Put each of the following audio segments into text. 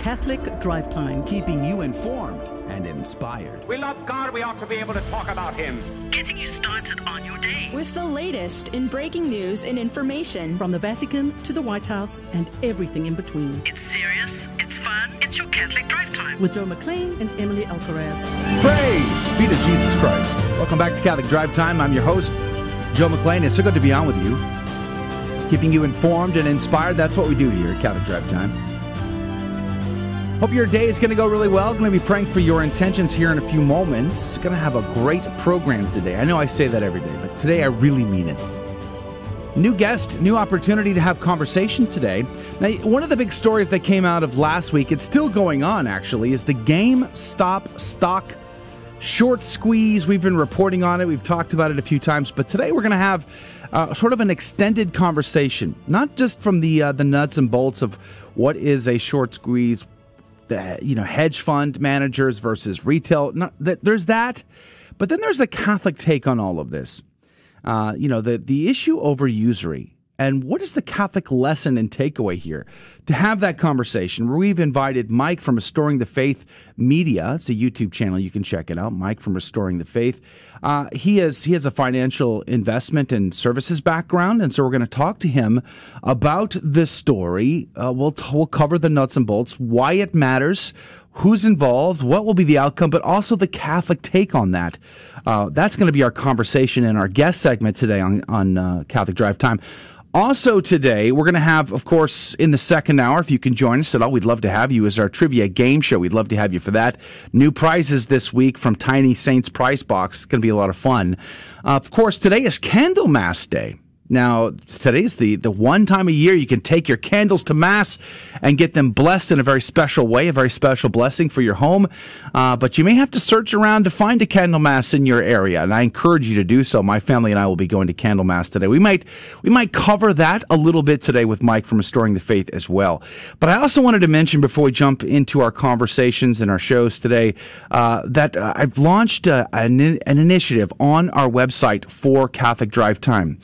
Catholic Drive Time, keeping you informed and inspired. We love God, we ought to be able to talk about Him. Getting you started on your day. With the latest in breaking news and information. From the Vatican to the White House and everything in between. It's serious, it's fun, it's your Catholic Drive Time. With Joe McClain and Emily Alcaraz. Praise be to Jesus Christ. Welcome back to Catholic Drive Time. I'm your host, Joe McClain. It's so good to be on with you. Keeping you informed and inspired. That's what we do here at Catholic Drive Time. Hope your day is going to go really well. Going to be praying for your intentions here in a few moments. Going to have a great program today. I know I say that every day, but today I really mean it. New guest, new opportunity to have conversation today. Now, one of the big stories that came out of last week, it's still going on actually, is the GameStop stock short squeeze. We've been reporting on it, we've talked about it a few times, but today we're going to have uh, sort of an extended conversation, not just from the uh, the nuts and bolts of what is a short squeeze, the you know hedge fund managers versus retail. Not, that, there's that, but then there's the Catholic take on all of this. Uh, you know the the issue over usury and what is the Catholic lesson and takeaway here? To have that conversation, we've invited Mike from Restoring the Faith Media. It's a YouTube channel. You can check it out. Mike from Restoring the Faith. Uh, he has he has a financial investment and services background, and so we're going to talk to him about this story. Uh, we'll we'll cover the nuts and bolts, why it matters, who's involved, what will be the outcome, but also the Catholic take on that. Uh, that's going to be our conversation in our guest segment today on on uh, Catholic Drive Time. Also today, we're going to have, of course, in the second hour, if you can join us at all, we'd love to have you as our trivia game show. We'd love to have you for that. New prizes this week from Tiny Saints Prize Box. It's going to be a lot of fun. Uh, of course, today is Candlemas Day. Now, today's the, the one time a year you can take your candles to Mass and get them blessed in a very special way, a very special blessing for your home. Uh, but you may have to search around to find a candle Mass in your area, and I encourage you to do so. My family and I will be going to candle Mass today. We might, we might cover that a little bit today with Mike from Restoring the Faith as well. But I also wanted to mention before we jump into our conversations and our shows today uh, that uh, I've launched uh, an, an initiative on our website for Catholic Drive Time.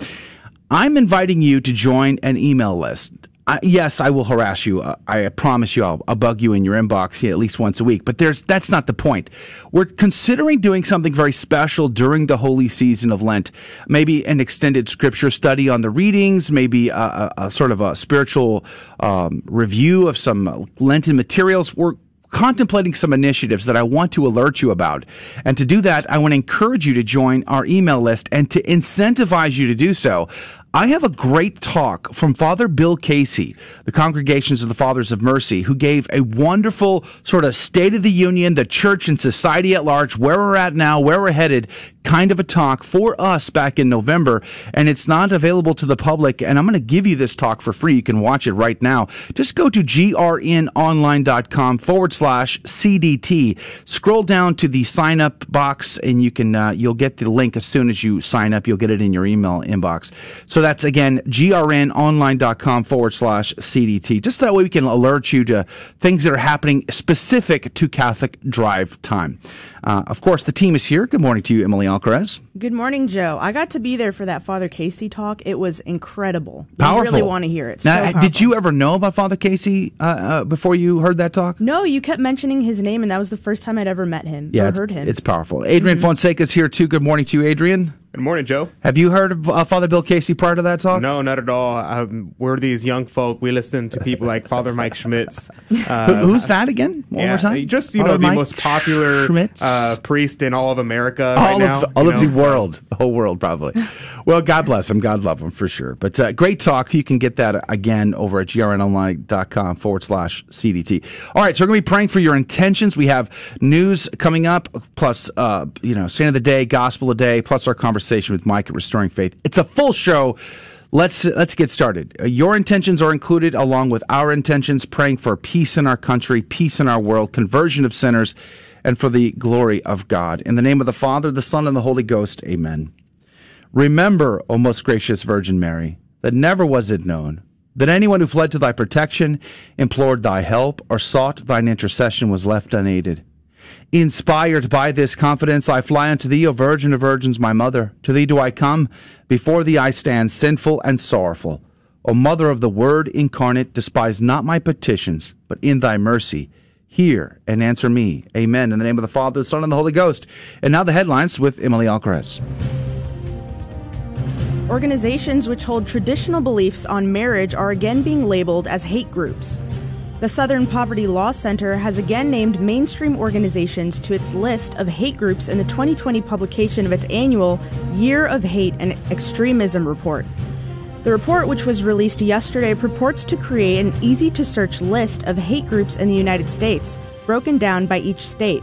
I'm inviting you to join an email list. I, yes, I will harass you. Uh, I promise you, I'll, I'll, bug you in your inbox yeah, at least once a week. But there's that's not the point. We're considering doing something very special during the holy season of Lent. Maybe an extended scripture study on the readings. Maybe a, a, a sort of a spiritual um, review of some Lenten materials. We're contemplating some initiatives that I want to alert you about. And to do that, I want to encourage you to join our email list and to incentivize you to do so. I have a great talk from Father Bill Casey, the Congregations of the Fathers of Mercy, who gave a wonderful sort of State of the Union, the church and society at large, where we're at now, where we're headed, kind of a talk for us back in November. And it's not available to the public. And I'm going to give you this talk for free. You can watch it right now. Just go to grnonline.com forward slash CDT. Scroll down to the sign up box and you can, uh, you'll get the link as soon as you sign up. You'll get it in your email inbox. So that's again, grnonline.com forward slash CDT. Just that way we can alert you to things that are happening specific to Catholic Drive Time. Uh, of course, the team is here. Good morning to you, Emily Alcaraz. Good morning, Joe. I got to be there for that Father Casey talk. It was incredible. Powerful. I really want to hear it. Now, so did you ever know about Father Casey uh, uh, before you heard that talk? No, you kept mentioning his name, and that was the first time I'd ever met him yeah, or heard him. It's powerful. Adrian mm-hmm. Fonseca's here, too. Good morning to you, Adrian. Good morning, Joe. Have you heard of uh, Father Bill Casey prior to that talk? No, not at all. Um, we're these young folk. We listen to people like Father Mike Schmitz. Uh, Who's that again? One yeah, more time. Just you Father know the Mike most popular uh, priest in all of America all right of, now. All of know, the so. world, the whole world, probably. well, God bless him. God love him for sure. But uh, great talk. You can get that again over at grnonline.com forward slash CDT. All right, so we're going to be praying for your intentions. We have news coming up, plus, uh, you know, Saint of the Day, Gospel of the Day, plus our conversation with Mike at Restoring Faith. It's a full show. Let's let's get started. Uh, your intentions are included along with our intentions praying for peace in our country, peace in our world, conversion of sinners and for the glory of God. In the name of the Father, the Son and the Holy Ghost. Amen. Remember, O most gracious Virgin Mary, that never was it known that anyone who fled to thy protection, implored thy help, or sought thine intercession was left unaided. Inspired by this confidence, I fly unto thee, O Virgin of Virgins, my mother. To thee do I come. Before thee I stand sinful and sorrowful. O Mother of the Word incarnate, despise not my petitions, but in thy mercy, hear and answer me. Amen. In the name of the Father, the Son, and the Holy Ghost. And now the headlines with Emily Alcaraz. Organizations which hold traditional beliefs on marriage are again being labeled as hate groups. The Southern Poverty Law Center has again named mainstream organizations to its list of hate groups in the 2020 publication of its annual Year of Hate and Extremism report. The report, which was released yesterday, purports to create an easy to search list of hate groups in the United States, broken down by each state.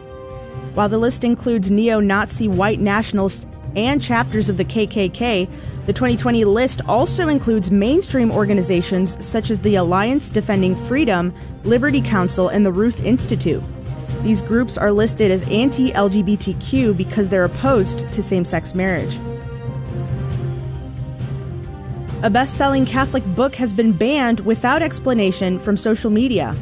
While the list includes neo Nazi white nationalists and chapters of the KKK, the 2020 list also includes mainstream organizations such as the Alliance Defending Freedom, Liberty Counsel, and the Ruth Institute. These groups are listed as anti LGBTQ because they're opposed to same sex marriage. A best selling Catholic book has been banned without explanation from social media.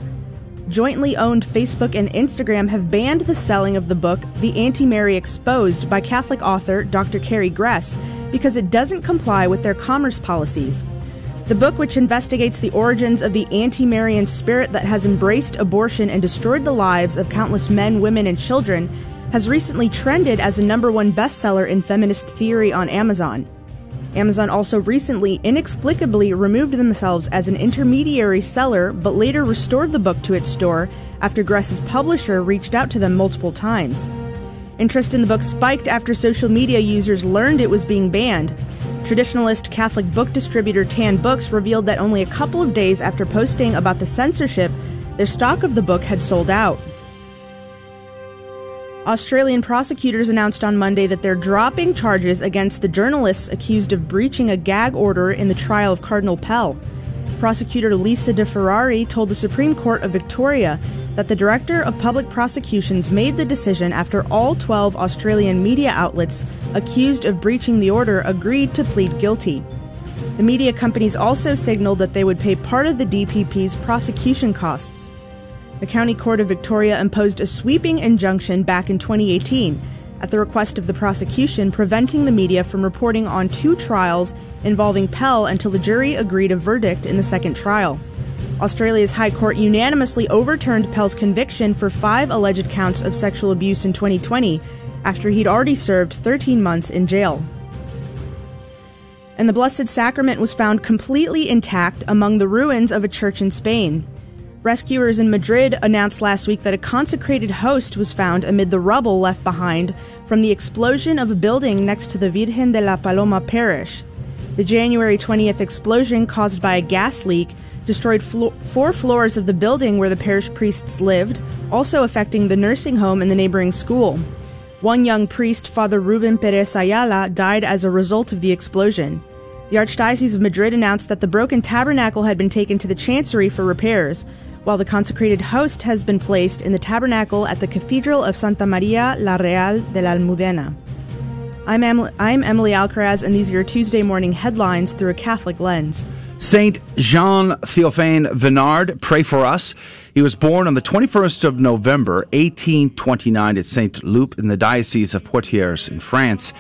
Jointly owned Facebook and Instagram have banned the selling of the book The Anti Mary Exposed by Catholic author Dr. Carrie Gress because it doesn't comply with their commerce policies. The book, which investigates the origins of the anti Marian spirit that has embraced abortion and destroyed the lives of countless men, women, and children, has recently trended as a number one bestseller in feminist theory on Amazon. Amazon also recently inexplicably removed themselves as an intermediary seller, but later restored the book to its store after Gress's publisher reached out to them multiple times. Interest in the book spiked after social media users learned it was being banned. Traditionalist Catholic book distributor Tan Books revealed that only a couple of days after posting about the censorship, their stock of the book had sold out. Australian prosecutors announced on Monday that they're dropping charges against the journalists accused of breaching a gag order in the trial of Cardinal Pell. Prosecutor Lisa De Ferrari told the Supreme Court of Victoria that the Director of Public Prosecutions made the decision after all 12 Australian media outlets accused of breaching the order agreed to plead guilty. The media companies also signaled that they would pay part of the DPP's prosecution costs. The County Court of Victoria imposed a sweeping injunction back in 2018 at the request of the prosecution, preventing the media from reporting on two trials involving Pell until the jury agreed a verdict in the second trial. Australia's High Court unanimously overturned Pell's conviction for five alleged counts of sexual abuse in 2020 after he'd already served 13 months in jail. And the Blessed Sacrament was found completely intact among the ruins of a church in Spain. Rescuers in Madrid announced last week that a consecrated host was found amid the rubble left behind from the explosion of a building next to the Virgen de la Paloma parish. The January 20th explosion, caused by a gas leak, destroyed flo- four floors of the building where the parish priests lived, also affecting the nursing home and the neighboring school. One young priest, Father Ruben Perez Ayala, died as a result of the explosion. The Archdiocese of Madrid announced that the broken tabernacle had been taken to the chancery for repairs, while the consecrated host has been placed in the tabernacle at the Cathedral of Santa Maria la Real de la Almudena. I'm, I'm Emily Alcaraz, and these are your Tuesday morning headlines through a Catholic lens. Saint Jean Theophane Venard, pray for us. He was born on the 21st of November, 1829, at Saint Loup in the Diocese of Poitiers in France.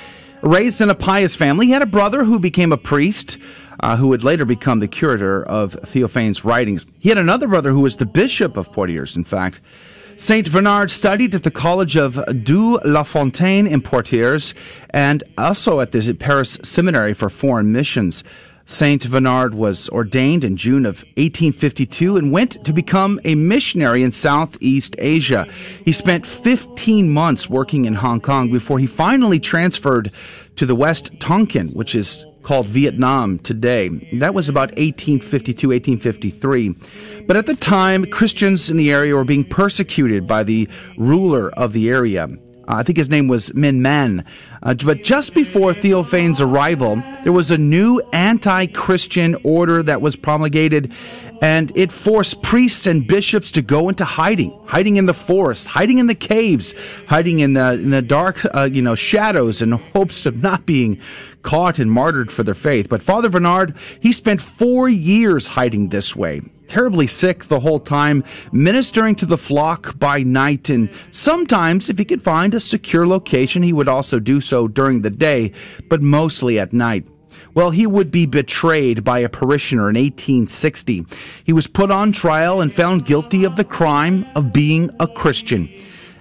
Raised in a pious family, he had a brother who became a priest uh, who would later become the curator of Theophane's writings. He had another brother who was the bishop of Poitiers, in fact. Saint Venard studied at the College of Doué-la-Fontaine in Poitiers and also at the Paris Seminary for Foreign Missions. Saint Venard was ordained in June of 1852 and went to become a missionary in Southeast Asia. He spent 15 months working in Hong Kong before he finally transferred to the West Tonkin, which is called Vietnam today. That was about 1852, 1853. But at the time, Christians in the area were being persecuted by the ruler of the area. Uh, I think his name was Minh Mang. Uh, but just before Theophane's arrival, there was a new anti Christian order that was promulgated, and it forced priests and bishops to go into hiding, hiding in the forest, hiding in the caves, hiding in the, in the dark, uh, you know, shadows in hopes of not being caught and martyred for their faith. But Father Venard, he spent four years hiding this way terribly sick the whole time, ministering to the flock by night, and sometimes, if he could find a secure location, he would also do so during the day, but mostly at night. Well, he would be betrayed by a parishioner in 1860. He was put on trial and found guilty of the crime of being a Christian.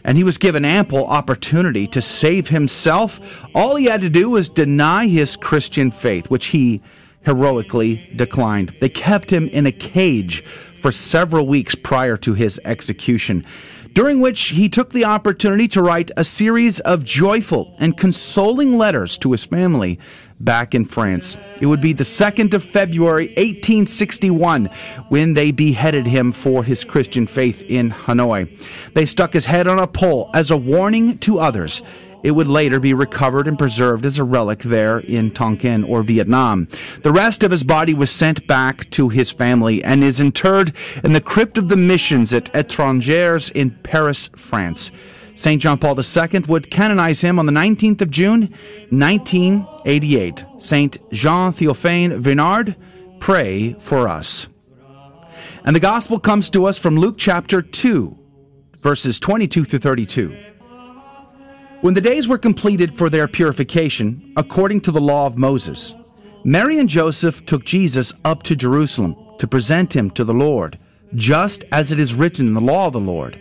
And he was given ample opportunity to save himself. All he had to do was deny his Christian faith, which he heroically declined. They kept him in a cage for several weeks prior to his execution during which he took the opportunity to write a series of joyful and consoling letters to his family back in France. It would be the 2nd of February 1861 when they beheaded him for his Christian faith in Hanoi. They stuck his head on a pole as a warning to others it would later be recovered and preserved as a relic there in Tonkin or Vietnam. The rest of his body was sent back to his family and is interred in the crypt of the missions at Etrangers in Paris, France. St. John Paul II would canonize him on the 19th of June, 1988. St. Jean Théophane Venard, pray for us. And the gospel comes to us from Luke chapter 2, verses 22 through 32. When the days were completed for their purification, according to the law of Moses, Mary and Joseph took Jesus up to Jerusalem to present him to the Lord, just as it is written in the law of the Lord.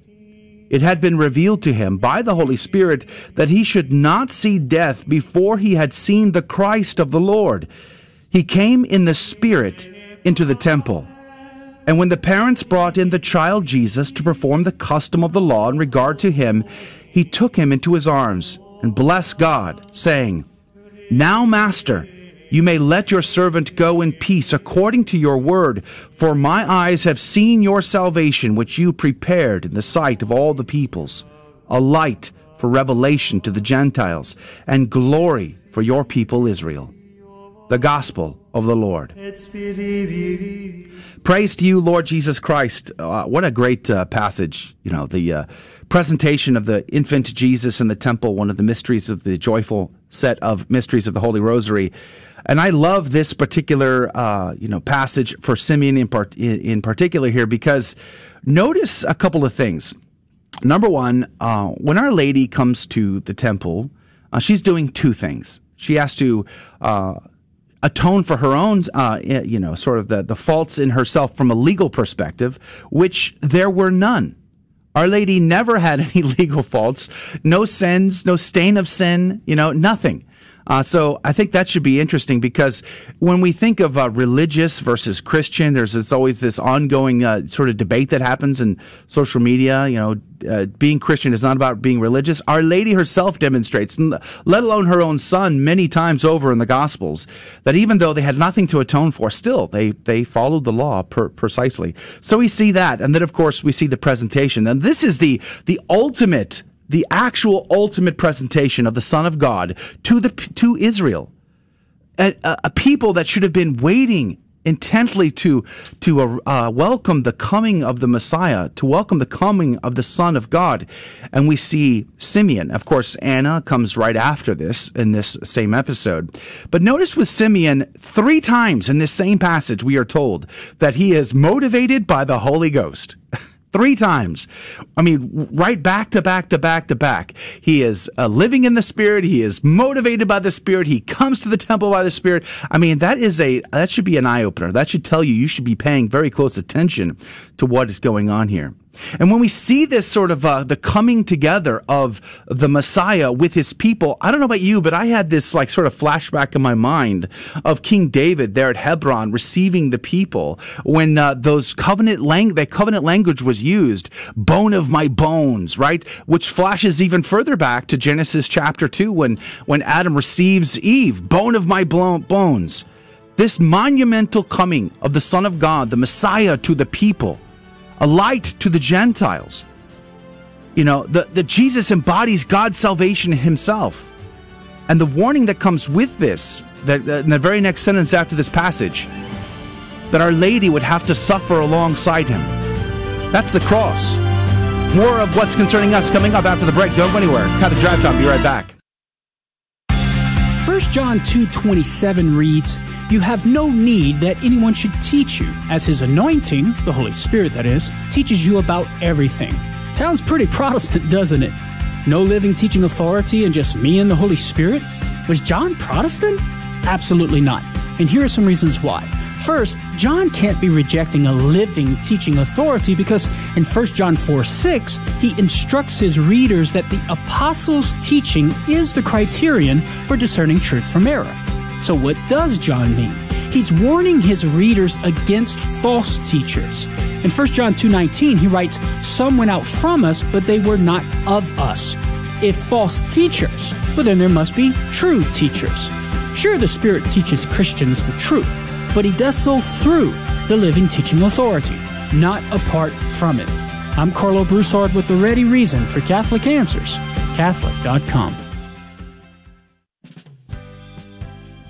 It had been revealed to him by the Holy Spirit that he should not see death before he had seen the Christ of the Lord. He came in the Spirit into the temple. And when the parents brought in the child Jesus to perform the custom of the law in regard to him, he took him into his arms and blessed God, saying, Now, Master, you may let your servant go in peace according to your word, for my eyes have seen your salvation, which you prepared in the sight of all the peoples, a light for revelation to the Gentiles, and glory for your people Israel. The Gospel of the Lord. Praise to you, Lord Jesus Christ. Uh, what a great uh, passage. You know, the uh, presentation of the infant Jesus in the temple, one of the mysteries of the joyful set of mysteries of the Holy Rosary. And I love this particular, uh, you know, passage for Simeon in, part, in, particular here because notice a couple of things. Number one, uh, when Our Lady comes to the temple, uh, she's doing two things. She has to uh, atone for her own, uh, you know, sort of the, the faults in herself from a legal perspective, which there were none. Our Lady never had any legal faults, no sins, no stain of sin, you know, nothing. Uh, so I think that should be interesting because when we think of uh, religious versus Christian, there's, there's always this ongoing uh, sort of debate that happens in social media. You know, uh, being Christian is not about being religious. Our Lady herself demonstrates, let alone her own son, many times over in the Gospels, that even though they had nothing to atone for, still they they followed the law per- precisely. So we see that, and then of course we see the presentation, and this is the the ultimate the actual ultimate presentation of the Son of God to the to Israel, a, a people that should have been waiting intently to to uh, uh, welcome the coming of the Messiah, to welcome the coming of the Son of God, and we see Simeon. Of course, Anna comes right after this in this same episode. But notice with Simeon, three times in this same passage, we are told that he is motivated by the Holy Ghost. three times. I mean, right back to back to back to back. He is uh, living in the Spirit. He is motivated by the Spirit. He comes to the temple by the Spirit. I mean, that is a that should be an eye opener. That should tell you you should be paying very close attention to what is going on here. And when we see this sort of uh, the coming together of the Messiah with his people, I don't know about you, but I had this like sort of flashback in my mind of King David there at Hebron receiving the people when uh, those covenant lang- that covenant language was used, bone of my bones, right? Which flashes even further back to Genesis chapter 2 when when Adam receives Eve, bone of my bones. This monumental coming of the Son of God, the Messiah to the people a light to the Gentiles. You know, the, the Jesus embodies God's salvation himself. And the warning that comes with this, that, that in the very next sentence after this passage, that Our Lady would have to suffer alongside him. That's the cross. More of what's concerning us coming up after the break. Don't go anywhere. Cut the drive time. Be right back. 1 John 2:27 reads, "You have no need that anyone should teach you, as his anointing, the Holy Spirit that is, teaches you about everything." Sounds pretty Protestant, doesn't it? No living teaching authority and just me and the Holy Spirit? Was John Protestant? Absolutely not. And here are some reasons why. First, John can't be rejecting a living teaching authority because in 1 John 4 6, he instructs his readers that the apostles' teaching is the criterion for discerning truth from error. So, what does John mean? He's warning his readers against false teachers. In 1 John 2:19, he writes, "Some went out from us, but they were not of us." If false teachers, well then there must be true teachers. Sure, the Spirit teaches Christians the truth, but he does so through the living teaching authority, not apart from it. I'm Karlo Broussard with the ready reason for Catholic Answers, Catholic.com.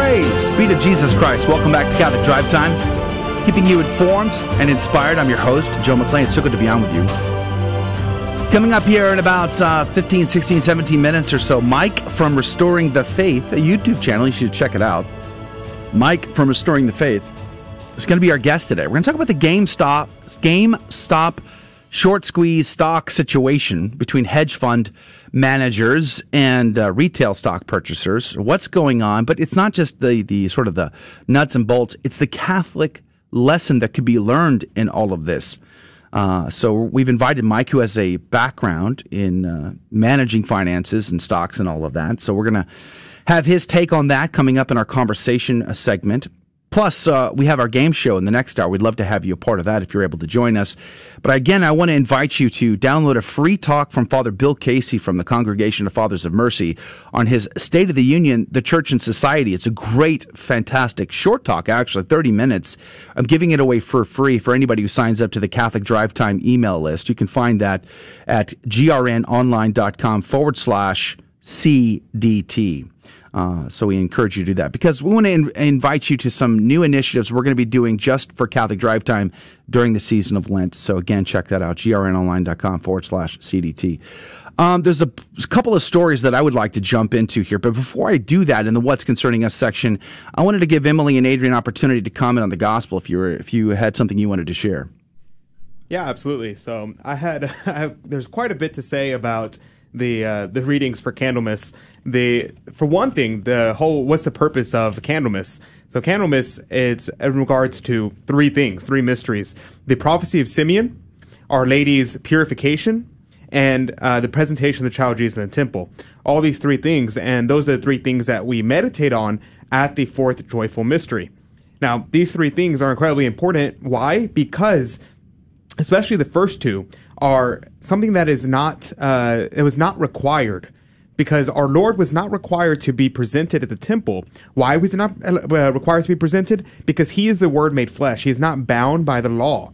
Praise be to Jesus Christ. Welcome back to Catholic Drive Time. Keeping you informed and inspired. I'm your host, Joe McClain. It's so good to be on with you. Coming up here in about uh, 15, 16, 17 minutes or so, Mike from Restoring the Faith, a YouTube channel. You should check it out. Mike from Restoring the Faith is going to be our guest today. We're going to talk about the GameStop, GameStop short squeeze stock situation between hedge fund managers and uh, retail stock purchasers. What's going on? But it's not just the the sort of the nuts and bolts. It's the Catholic lesson that could be learned in all of this. Uh, so we've invited Mike, who has a background in uh, managing finances and stocks and all of that. So we're going to have his take on that coming up in our conversation segment. Plus, uh, we have our game show in the next hour. We'd love to have you a part of that if you're able to join us. But again, I want to invite you to download a free talk from Father Bill Casey from the Congregation of Fathers of Mercy on his State of the Union, the Church and Society. It's a great, fantastic short talk, actually, 30 minutes. I'm giving it away for free for anybody who signs up to the Catholic Drive Time email list. You can find that at grnonline.com forward slash CDT. Uh, so we encourage you to do that because we want to in- invite you to some new initiatives we're going to be doing just for Catholic Drive Time during the season of Lent. So again, check that out, grnonline.com forward slash CDT. Um, there's a, couple of stories that I would like to jump into here, but before I do that, in the "What's Concerning Us" section, I wanted to give Emily and Adrian an opportunity to comment on the gospel if you were if you had something you wanted to share. Yeah, absolutely. So I had I, there's quite a bit to say about the uh, the readings for Candlemas. The for one thing, the whole what's the purpose of Candlemas? So Candlemas it's in regards to three things, three mysteries: the prophecy of Simeon, Our Lady's purification, and uh, the presentation of the child Jesus in the temple. All these three things, and those are the three things that we meditate on at the fourth joyful mystery. Now, these three things are incredibly important. Why? Because, especially the first two, are something that is not uh, it was not required because our Lord was not required to be presented at the temple. Why was it not uh, required to be presented? Because He is the Word made flesh. He is not bound by the law.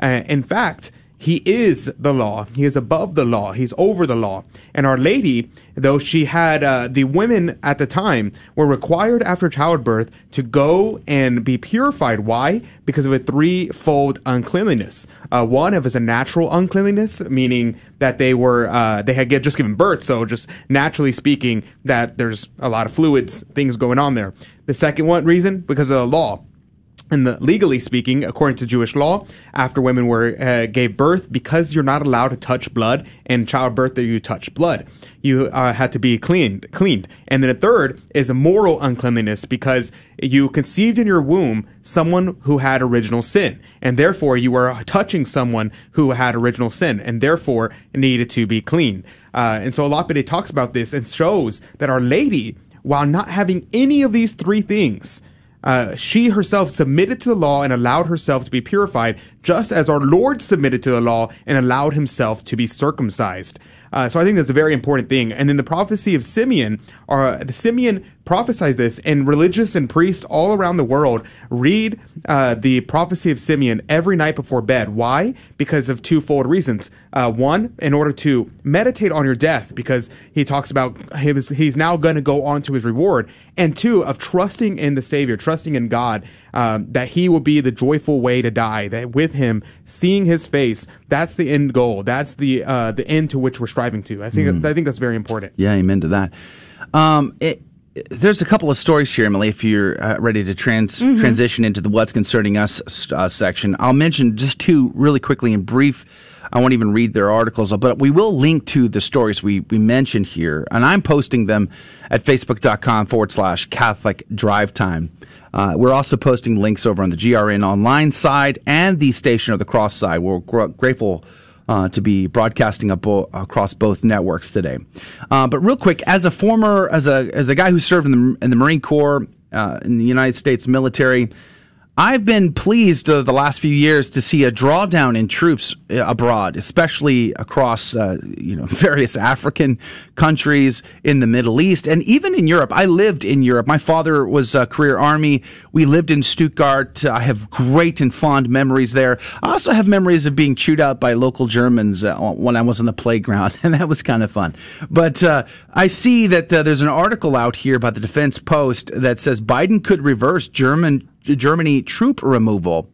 Uh, in fact, he is the law. He is above the law. He's over the law. And Our Lady, though she had uh, the women at the time were required after childbirth to go and be purified. Why? Because of a threefold uncleanliness. Uh, one, it was a natural uncleanliness, meaning that they were uh, they had just given birth, so just naturally speaking, that there's a lot of fluids, things going on there. The second one reason because of the law and the, legally speaking, according to Jewish law, after women were uh, gave birth, because you're not allowed to touch blood in childbirth, that you touch blood, you uh, had to be cleaned. Cleaned, and then a third is a moral uncleanliness because you conceived in your womb someone who had original sin, and therefore you were touching someone who had original sin, and therefore needed to be clean. Uh, and so Lapide talks about this and shows that Our Lady, while not having any of these three things uh, she herself submitted to the law and allowed herself to be purified, just as our Lord submitted to the law and allowed himself to be circumcised. Uh, so I think that's a very important thing. And then the prophecy of Simeon, uh, the Simeon prophesies this, and religious and priests all around the world read uh, the prophecy of Simeon every night before bed. Why? Because of twofold reasons. Uh, one, in order to meditate on your death, because he talks about his, he's now going to go on to his reward, and two, of trusting in the Savior, trusting in God, um, that He will be the joyful way to die. That with Him, seeing His face, that's the end goal. That's the uh, the end to which we're striving to. I think I think that's very important. Yeah, amen to that. Um, it, there's a couple of stories here, Emily. If you're uh, ready to trans- transition into the "What's Concerning Us" uh, section, I'll mention just two really quickly and brief. I won't even read their articles, but we will link to the stories we, we mentioned here, and I'm posting them at facebook.com forward slash Catholic Drive Time. Uh, we're also posting links over on the GRN online side and the Station of the Cross side. We're gr- grateful uh, to be broadcasting bo- across both networks today. Uh, but real quick, as a former, as a as a guy who served in the in the Marine Corps uh, in the United States military. I've been pleased uh, the last few years to see a drawdown in troops uh, abroad, especially across uh, you know various African countries in the Middle East and even in Europe. I lived in Europe. My father was a career army. We lived in Stuttgart. I have great and fond memories there. I also have memories of being chewed out by local Germans uh, when I was on the playground, and that was kind of fun. But uh, I see that uh, there's an article out here by the Defense Post that says Biden could reverse German Germany troop removal.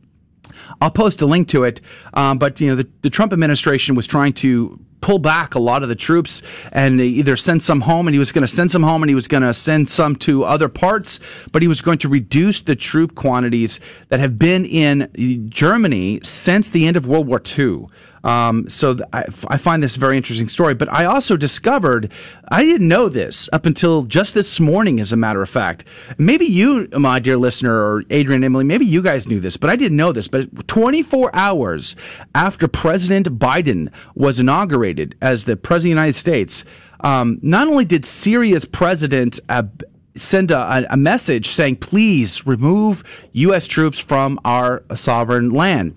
I'll post a link to it. Um, but you know, the, the Trump administration was trying to pull back a lot of the troops and either send some home and he was going to send some home and he was going to send some to other parts, but he was going to reduce the troop quantities that have been in Germany since the end of World War II. Um, so th- I, I find this very interesting story. But I also discovered I didn't know this up until just this morning, as a matter of fact. Maybe you, my dear listener, or Adrian, Emily, maybe you guys knew this, but I didn't know this. But 24 hours after President Biden was inaugurated as the president of the United States, um, not only did Syria's president send a, a message saying, please remove U.S. troops from our sovereign land.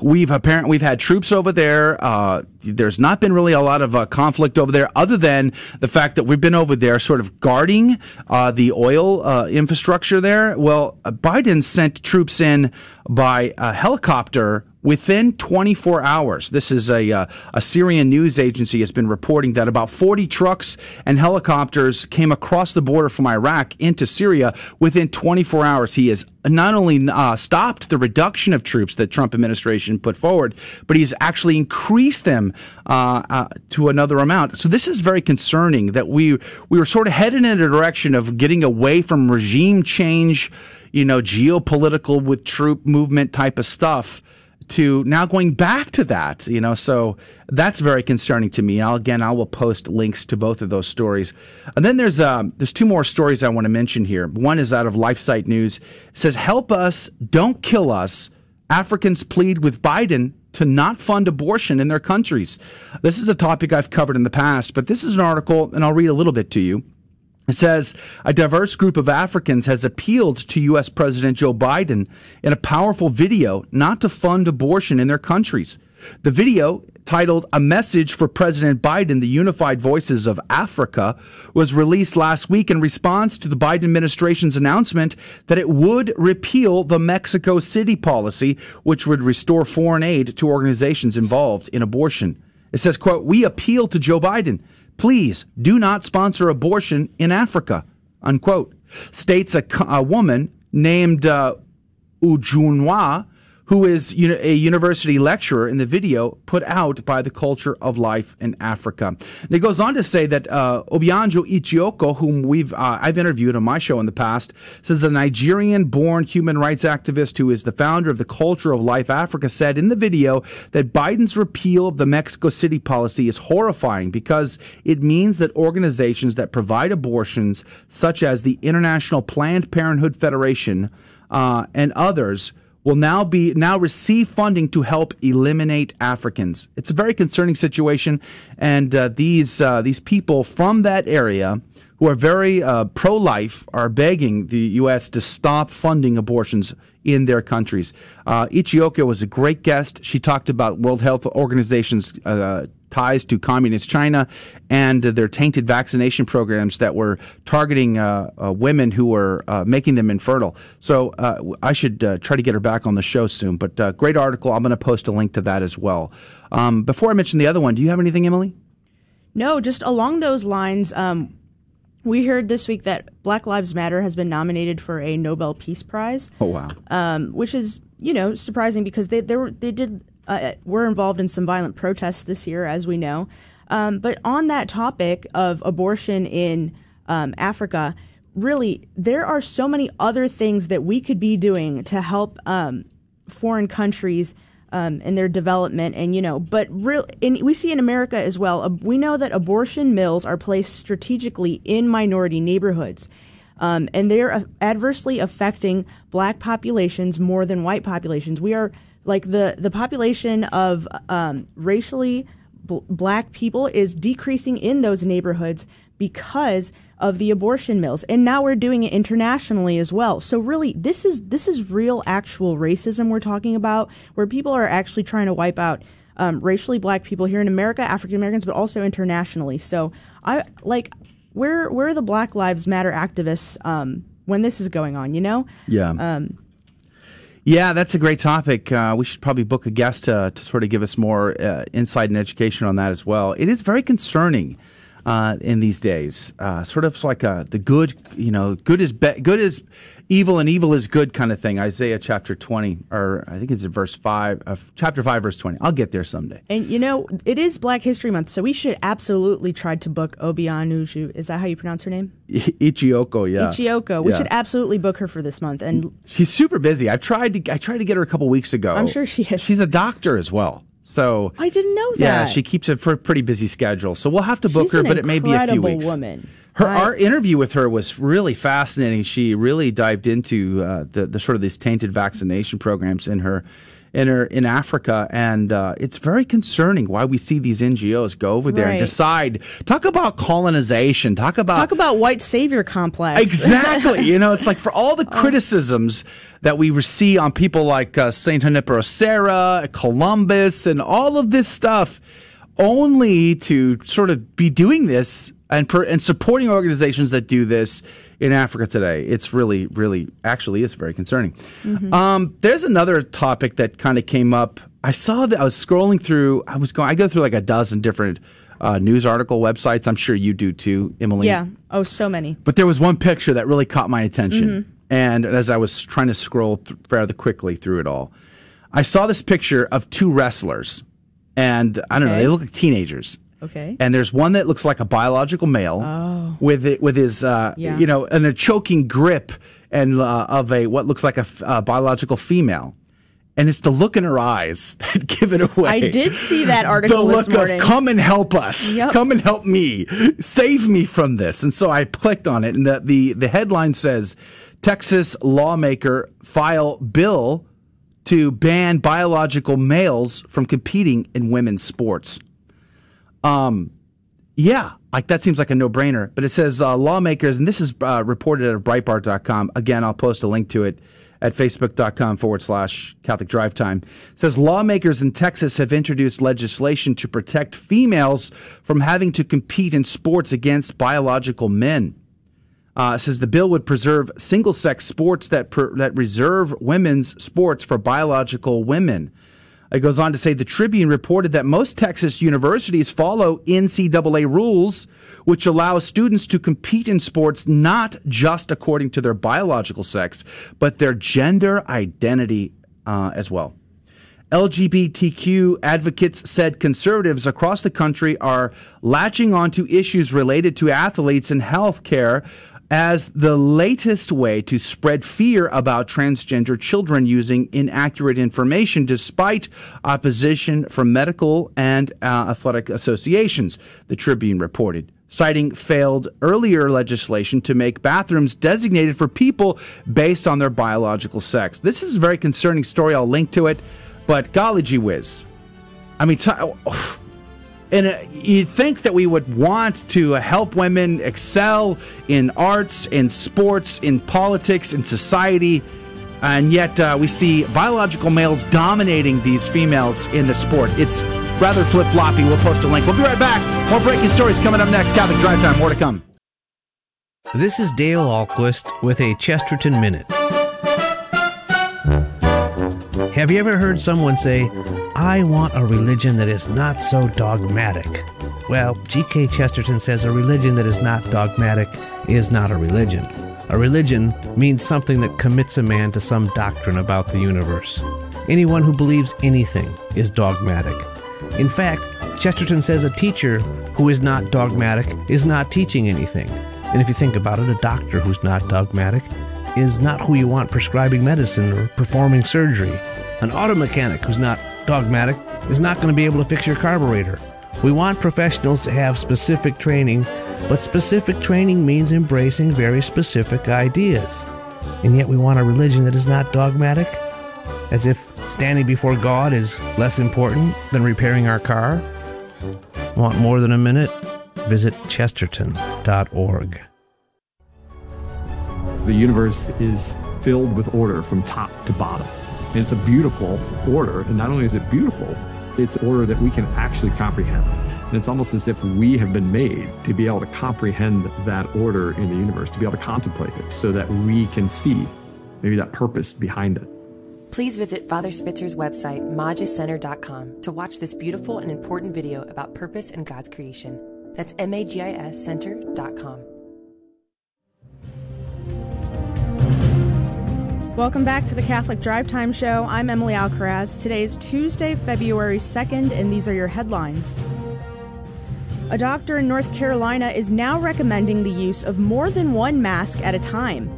We've apparently we've had troops over there. Uh, there's not been really a lot of uh, conflict over there, other than the fact that we've been over there, sort of guarding uh, the oil uh, infrastructure there. Well, uh, Biden sent troops in by a helicopter within 24 hours. This is a, uh, a Syrian news agency has been reporting that about 40 trucks and helicopters came across the border from Iraq into Syria within 24 hours. He has not only uh, stopped the reduction of troops that Trump administration put forward, but he's actually increased them uh, uh, to another amount. So this is very concerning that we we were sort of headed in a direction of getting away from regime change, you know, geopolitical with troop movement type of stuff to now going back to that, you know, so that's very concerning to me. I'll, again, I will post links to both of those stories. And then there's um, there's two more stories I want to mention here. One is out of LifeSite News. It says, "Help us, don't kill us." Africans plead with Biden to not fund abortion in their countries. This is a topic I've covered in the past, but this is an article, and I'll read a little bit to you. It says a diverse group of Africans has appealed to U.S. President Joe Biden in a powerful video not to fund abortion in their countries. The video, titled A Message for President Biden, the Unified Voices of Africa, was released last week in response to the Biden administration's announcement that it would repeal the Mexico City policy, which would restore foreign aid to organizations involved in abortion. It says, quote, We appeal to Joe Biden please do not sponsor abortion in Africa, unquote. States a, a woman named uh, Ujunwa who is a university lecturer in the video put out by the Culture of Life in Africa. And it goes on to say that uh, Obianuju Ekeocha, whom we've uh, I've interviewed on my show in the past, says a Nigerian-born human rights activist who is the founder of the Culture of Life Africa said in the video that Biden's repeal of the Mexico City policy is horrifying because it means that organizations that provide abortions, such as the International Planned Parenthood Federation uh, and others, will now be now receive funding to help eliminate Africans. It's a very concerning situation, and uh, these uh, these people from that area who are very uh, pro life are begging the U.S. to stop funding abortions in their countries. Uh, Ekeocha was a great guest. She talked about World Health Organization's uh, ties to communist China and their tainted vaccination programs that were targeting uh, uh, women who were uh, making them infertile. So uh, I should uh, try to get her back on the show soon. But uh, great article. I'm going to post a link to that as well. Um, before I mention the other one, do you have anything, Emily? No, just along those lines. Um, we heard this week that Black Lives Matter has been nominated for a Nobel Peace Prize. Oh wow! Um, which is you know surprising because they they were they did uh, were involved in some violent protests this year, as we know. Um, but on that topic of abortion in um, Africa, really there are so many other things that we could be doing to help um, foreign countries um, in their development, and you know, but real, in, we see in America as well. We know that abortion mills are placed strategically in minority neighborhoods, um, and they are uh, adversely affecting black populations more than white populations. We are like the the population of um, racially bl- black people is decreasing in those neighborhoods because of the abortion mills and now we're doing it internationally as well so really this is this is real actual racism we're talking about where people are actually trying to wipe out um, racially black people here in america african americans but also internationally so i like where where are the black lives matter activists um, when this is going on you know Yeah. um, Yeah, that's a great topic. Uh, we should probably book a guest to, to sort of give us more uh, insight and education on that as well. It is very concerning uh, in these days. Uh, sort of like a, the good, you know, good is be- good is evil and evil is good kind of thing. Isaiah chapter twenty, or I think it's in verse five, uh, chapter five, verse twenty. I'll get there someday. and you know it is black history month so we should absolutely try to book obianuju is that how you pronounce her name Ichioko, yeah, Ichioka. We Yeah. should absolutely book her for this month. And She's super busy. I tried to I tried to get her a couple weeks ago. I'm sure she is. She's a doctor as well. So I didn't know that. Yeah, she keeps a pretty busy schedule. So we'll have to book She's her, but it may be a few weeks. woman. Her I- our interview with her was really fascinating. She really dived into uh, the the sort of these tainted vaccination programs in her in in Africa, and uh, it's very concerning why we see these NGOs go over there and decide. Talk about colonization. Talk about Talk about white savior complex. Exactly. you know, it's like for all the criticisms that we see on people like uh, Saint Junipero Serra, Columbus, and all of this stuff, only to sort of be doing this and per, and supporting organizations that do this in Africa today. It's really, really, actually, is very concerning. Um, there's another topic that kind of came up. I saw that I was scrolling through. I was going. I go through like a dozen different. Uh, news article websites. I'm sure you do too, Emily. yeah. Oh, so many. But there was one picture that really caught my attention. And as I was trying to scroll th- rather quickly through it all, I saw this picture of two wrestlers. And I don't know, they look like teenagers. Okay. And there's one that looks like a biological male with it, with his, uh, Yeah. you know, and a choking grip and uh, of a what looks like a, uh, biological female. And it's the look in her eyes that give it away. I did see that article. the look of come and help us Yep. come and help me save me from this and so i clicked on it and the, the, the headline says texas lawmaker file bill to ban biological males from competing in women's sports um yeah like that seems like a no-brainer but it says uh, lawmakers and this is uh, reported at breitbart.com again i'll post a link to it at facebook.com forward slash Catholic Drive Time. It says lawmakers in Texas have introduced legislation to protect females from having to compete in sports against biological men. Uh, says the bill would preserve single sex sports that, per, that reserve women's sports for biological women. It goes on to say the Tribune reported that most Texas universities follow NCAA rules, which allow students to compete in sports not just according to their biological sex, but their gender identity uh, as well. LGBTQ advocates said conservatives across the country are latching onto issues related to athletes and health care as the latest way to spread fear about transgender children using inaccurate information despite opposition from medical and uh, athletic associations, the Tribune reported. citing failed earlier legislation to make bathrooms designated for people based on their biological sex. This is a very concerning story. I'll link to it, but golly gee whiz. I mean, t- and uh, you'd think that we would want to help women excel in arts, in sports, in politics, in society, and yet uh, we see biological males dominating these females in the sport. It's rather flip floppy. We'll post a link. We'll be right back. More breaking stories coming up next. Catholic Drive Time. More to come. This is Dale Ahlquist with a Chesterton Minute. Have you ever heard someone say, I want a religion that is not so dogmatic? Well, G.K. Chesterton says a religion that is not dogmatic is not a religion. A religion means something that commits a man to some doctrine about the universe. Anyone who believes anything is dogmatic. In fact, Chesterton says a teacher who is not dogmatic is not teaching anything. And if you think about it, a doctor who's not dogmatic is not who you want prescribing medicine or performing surgery. An auto mechanic who's not dogmatic is not going to be able to fix your carburetor. We want professionals to have specific training, but specific training means embracing very specific ideas. And yet we want a religion that is not dogmatic? As if standing before God is less important than repairing our car? Want more than a minute? Visit chesterton.org. The universe is filled with order from top to bottom. And it's a beautiful order. And not only is it beautiful, it's an order that we can actually comprehend. And it's almost as if we have been made to be able to comprehend that order in the universe, to be able to contemplate it so that we can see maybe that purpose behind it. Please visit Father Spitzer's website, magiscenter.com, to watch this beautiful and important video about purpose and God's creation. That's M A G I S Center.com. Welcome back to the Catholic Drive Time Show. I'm Emily Alcaraz. Today is Tuesday, February 2nd, and these are your headlines. A doctor in North Carolina is now recommending the use of more than one mask at a time.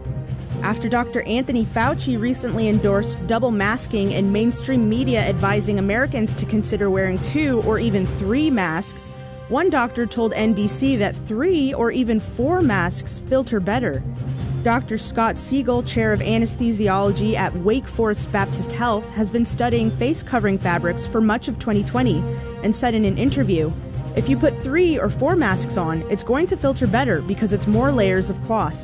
After Dr. Anthony Fauci recently endorsed double masking and mainstream media advising Americans to consider wearing two or even three masks, one doctor told NBC that three or even four masks filter better. Dr. Scott Segal, chair of anesthesiology at Wake Forest Baptist Health, has been studying face covering fabrics for much of 2020 and said in an interview if you put three or four masks on, it's going to filter better because it's more layers of cloth.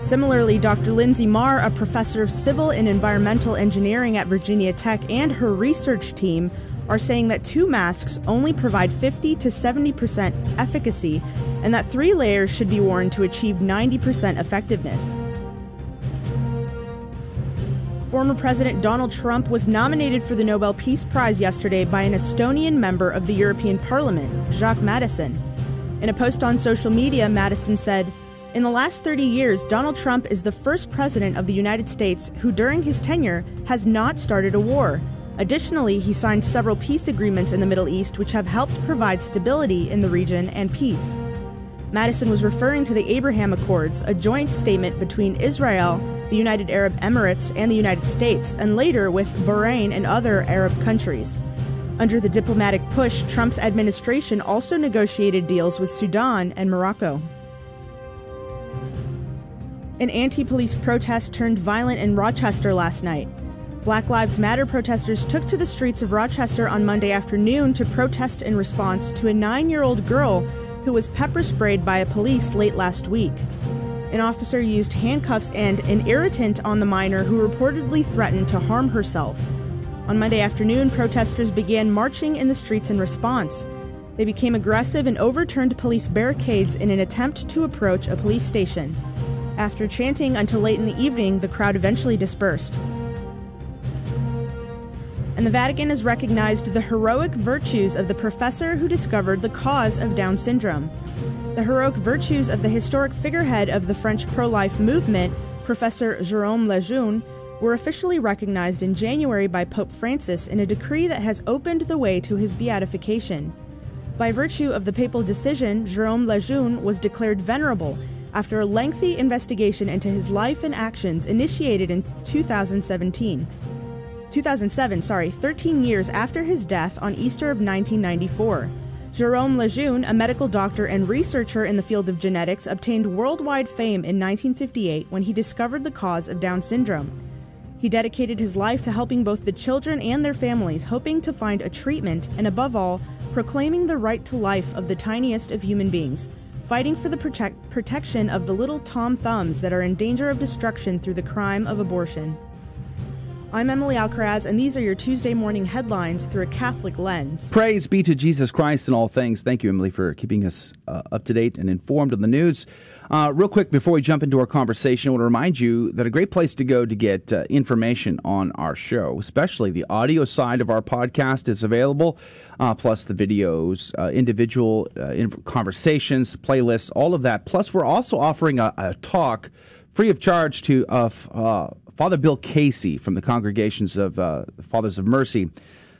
Similarly, Dr. Linsey Marr, a professor of civil and environmental engineering at Virginia Tech, and her research team are saying that two masks only provide 50 to 70% efficacy and that three layers should be worn to achieve 90% effectiveness. Former President Donald Trump was nominated for the Nobel Peace Prize yesterday by an Estonian member of the European Parliament, Jaak Madison. In a post on social media, Madison said, in the last 30 years, Donald Trump is the first president of the United States who, during his tenure, has not started a war. Additionally, he signed several peace agreements in the Middle East which have helped provide stability in the region and peace. Madison was referring to the Abraham Accords, a joint statement between Israel, the United Arab Emirates, and the United States, and later with Bahrain and other Arab countries. Under the diplomatic push, Trump's administration also negotiated deals with Sudan and Morocco. An anti police protest turned violent in Rochester last night. Black Lives Matter protesters took to the streets of Rochester on Monday afternoon to protest in response to a nine year old girl who was pepper sprayed by a police late last week. An officer used handcuffs and an irritant on the minor who reportedly threatened to harm herself. On Monday afternoon, protesters began marching in the streets in response. They became aggressive and overturned police barricades in an attempt to approach a police station. After chanting until late in the evening, the crowd eventually dispersed. And the Vatican has recognized the heroic virtues of the professor who discovered the cause of Down syndrome. The heroic virtues of the historic figurehead of the French pro life movement, Professor Jerome Lejeune, were officially recognized in January by Pope Francis in a decree that has opened the way to his beatification. By virtue of the papal decision, Jerome Lejeune was declared venerable after a lengthy investigation into his life and actions initiated in 2017. 2007, sorry, 13 years after his death on Easter of 1994. Jerome Lejeune, a medical doctor and researcher in the field of genetics, obtained worldwide fame in 1958 when he discovered the cause of Down syndrome. He dedicated his life to helping both the children and their families, hoping to find a treatment and, above all, proclaiming the right to life of the tiniest of human beings, fighting for the protect- protection of the little Tom Thumbs that are in danger of destruction through the crime of abortion. I'm Emily Alcaraz, and these are your Tuesday morning headlines through a Catholic lens. Praise be to Jesus Christ in all things. Thank you, Emily, for keeping us uh, up to date and informed on the news. Uh, real quick, before we jump into our conversation, I want to remind you that a great place to go to get uh, information on our show, especially the audio side of our podcast, is available, uh, plus the videos, uh, individual uh, conversations, playlists, all of that. Plus, we're also offering a, a talk free of charge to uh, Father Bill Casey from the congregations of uh, Fathers of Mercy,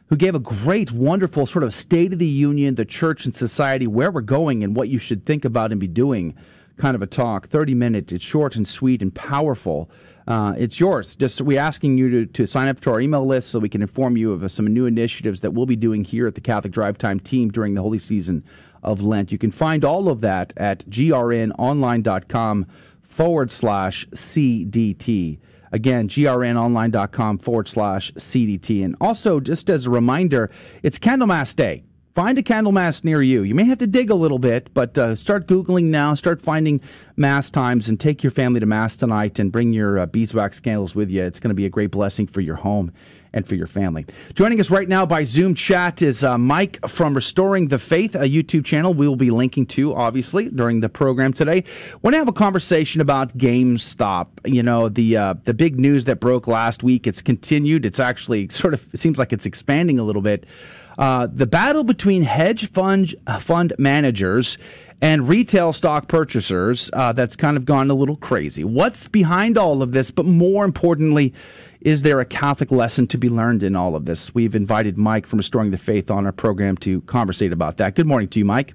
who gave a great, wonderful sort of state of the union, the church and society, where we're going and what you should think about and be doing kind of a talk. 30 minutes. It's short and sweet and powerful. Uh, it's yours. Just we're asking you to, to sign up to our email list so we can inform you of uh, some new initiatives that we'll be doing here at the Catholic Drive Time team during the holy season of Lent. You can find all of that at grnonline.com forward slash CDT. Again, grnonline.com forward slash CDT. And also, just as a reminder, it's Candlemas Day. Find a Candlemas near you. You may have to dig a little bit, but uh, start Googling now. Start finding Mass times and take your family to Mass tonight and bring your uh, beeswax candles with you. It's going to be a great blessing for your home and for your family. Joining us right now by Zoom chat is uh, Mike from Restoring the Faith, a YouTube channel we will be linking to, obviously, during the program today. Want to have a conversation about GameStop. You know, the uh, the big news that broke last week. It's continued. It's actually sort of it seems like it's expanding a little bit. Uh, the battle between hedge fund fund managers and retail stock purchasers uh, that's kind of gone a little crazy. What's behind all of this? But more importantly, is there a Catholic lesson to be learned in all of this? We've invited Mike from Restoring the Faith on our program to conversate about that. Good morning to you, Mike.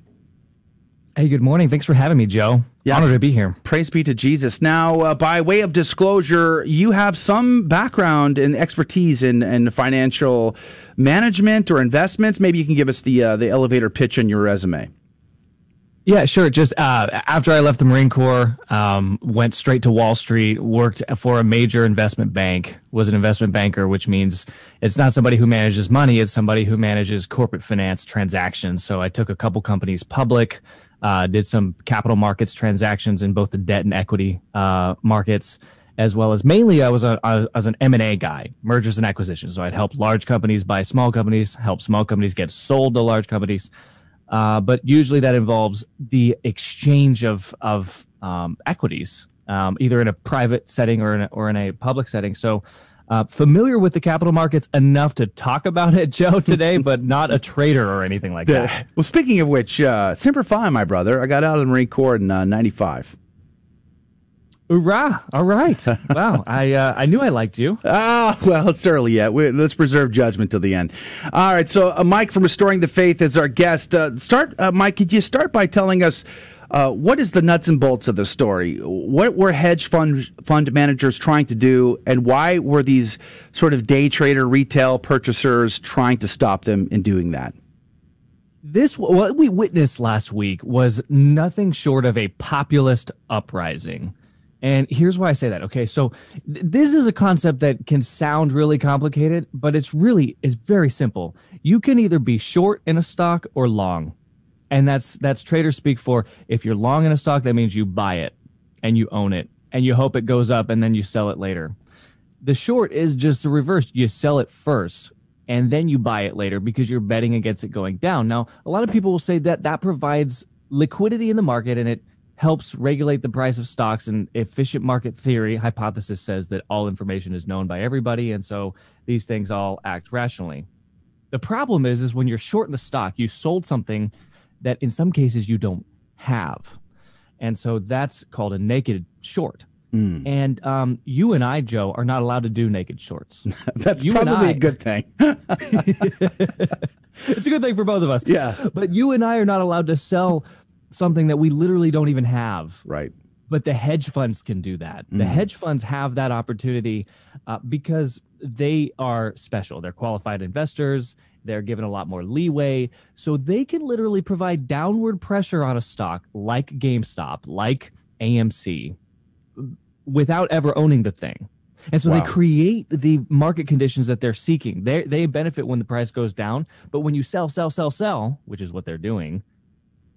Hey, good morning. Thanks for having me, Joe. Yeah. Honored to be here. Praise be to Jesus. Now, uh, by way of disclosure, you have some background and expertise in, in financial management or investments. Maybe you can give us the uh, the elevator pitch on your resume. Yeah, sure. Just uh, after I left the Marine Corps, um, went straight to Wall Street, worked for a major investment bank, was an investment banker, which means it's not somebody who manages money, it's somebody who manages corporate finance transactions. So I took a couple companies public, uh, did some capital markets transactions in both the debt and equity uh, markets, as well as mainly I was, a, I was, I was an M&A guy, mergers and acquisitions. So I'd help large companies buy small companies, help small companies get sold to large companies. Uh, but usually that involves the exchange of of um, equities, um, either in a private setting or in a, or in a public setting. So. Uh, familiar with the capital markets enough to talk about it, Joe, today, but not a trader or anything like that. Well, speaking of which, uh, Semper Fi, my brother. I got out of the Marine Corps in uh, 95. Hoorah! All right. Wow. I uh, I knew I liked you. Ah, well, it's early yet. We, let's preserve judgment till the end. All right. So, uh, Mike from Restoring the Faith is our guest. Uh, start, uh, Mike. Could you start by telling us uh, what is the nuts and bolts of the story? What were hedge fund fund managers trying to do, and why were these sort of day trader retail purchasers trying to stop them in doing that? This what we witnessed last week was nothing short of a populist uprising and here's why I say that. Okay, so th- this is a concept that can sound really complicated, but it's really it's very simple. You can either be short in a stock or long. And that's that's trader speak for if you're long in a stock that means you buy it and you own it and you hope it goes up and then you sell it later. The short is just the reverse. You sell it first and then you buy it later because you're betting against it going down. Now, a lot of people will say that that provides liquidity in the market and it helps regulate the price of stocks and efficient market theory hypothesis says that all information is known by everybody and so these things all act rationally the problem is is when you're short in the stock you sold something that in some cases you don't have and so that's called a naked short mm. and um, you and I, Joe, are not allowed to do naked shorts. That's you probably I, a good thing. it's a good thing for both of us. Yes. But you and I are not allowed to sell something that we literally don't even have. Right. But the hedge funds can do that. Mm. The hedge funds have that opportunity uh, because they are special. They're qualified investors They're given a lot more leeway. So they can literally provide downward pressure on a stock like GameStop, like AMC, without ever owning the thing. And so Wow. they create the market conditions that they're seeking. They they benefit when the price goes down, but when you sell, sell, sell, sell, which is what they're doing,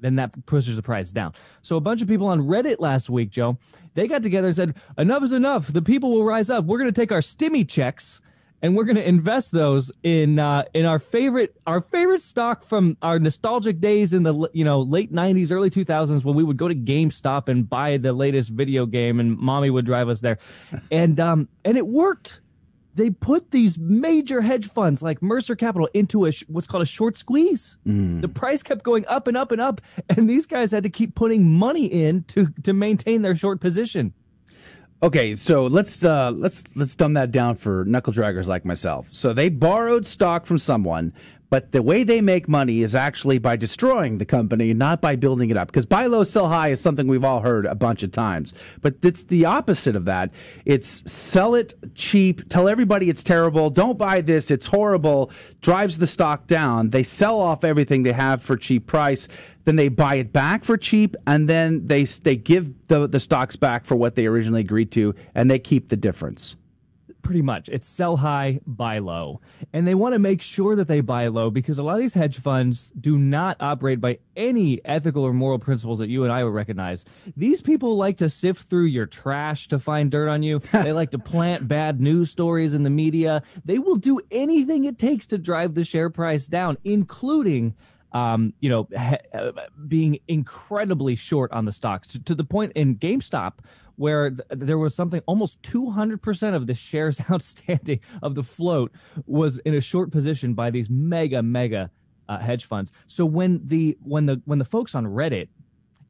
then that pushes the price down. So a bunch of people on Reddit last week, Joe, they got together and said, "Enough is enough. The people will rise up. We're going to take our stimmy checks and we're going to invest those in uh, in our favorite our favorite stock from our nostalgic days in the you know late 90s early 2000s when we would go to GameStop and buy the latest video game and mommy would drive us there and um and it worked they put these major hedge funds like Mercer Capital into a sh- what's called a short squeeze. The price kept going up and up and up and these guys had to keep putting money in to to maintain their short position. Okay, so let's uh, let's let's dumb that down for knuckle draggers like myself. So they borrowed stock from someone, but the way they make money is actually by destroying the company, not by building it up. Because buy low, sell high is something we've all heard a bunch of times, but it's the opposite of that. It's sell it cheap, tell everybody it's terrible, don't buy this, it's horrible, drives the stock down. They sell off everything they have for cheap price then they buy it back for cheap, and then they they give the the stocks back for what they originally agreed to, and they keep the difference. Pretty much it's sell high buy low and they want to make sure that they buy low because a lot of these hedge funds do not operate by any ethical or moral principles that you and I would recognize. These people like to sift through your trash to find dirt on you. they like to plant bad news stories in the media. They will do anything it takes to drive the share price down, including um, you know, uh, being incredibly short on the stocks to, to the point in GameStop where th- there was something almost 200% of the shares outstanding of the float was in a short position by these mega mega uh, hedge funds. So when the when the when the folks on Reddit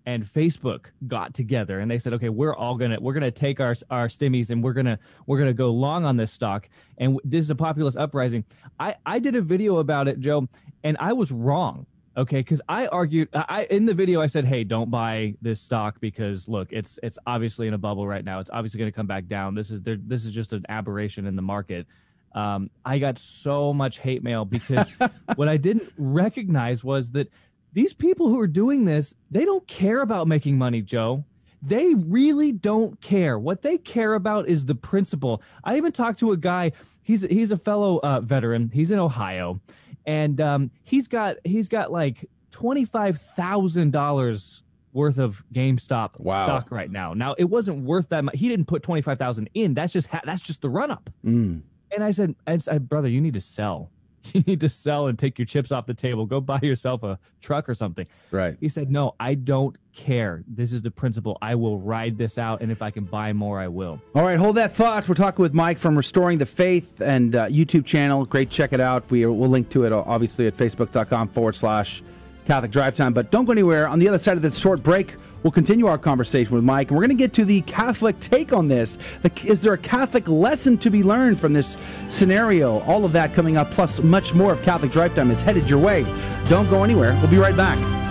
and Facebook got together and they said, okay, we're all gonna we're gonna take our our stimmies and we're gonna we're gonna go long on this stock and w- this is a populist uprising. I I did a video about it, Joe, and I was wrong. Okay, because I argued I in the video I said, hey, don't buy this stock because look, it's it's obviously in a bubble right now. It's obviously going to come back down. This is there. This is just an aberration in the market. Um, I got so much hate mail because what I didn't recognize was that these people who are doing this, they don't care about making money, Joe. They really don't care. What they care about is the principle. I even talked to a guy. He's he's a fellow uh, veteran. He's in Ohio, and um, he's got he's got like twenty five thousand dollars worth of GameStop Wow. stock right now. Now it wasn't worth that much. He didn't put twenty five thousand in. That's just ha- that's just the run up. Mm. And I said, I said, brother, you need to sell. You need to sell and take your chips off the table. Go buy yourself a truck or something. Right. He said, No, I don't care. This is the principle. I will ride this out. And if I can buy more, I will. All right, hold that thought. We're talking with Mike from Restoring the Faith and uh, YouTube channel. Great, check it out. We we'll link to it uh, obviously at facebook.com forward slash Catholic Drive Time. But don't go anywhere. On the other side of this short break, we'll continue our conversation with Mike, and we're going to get to the Catholic take on this. Is there a Catholic lesson to be learned from this scenario? All of that coming up, plus much more of Catholic Drive Time is headed your way. Don't go anywhere. We'll be right back.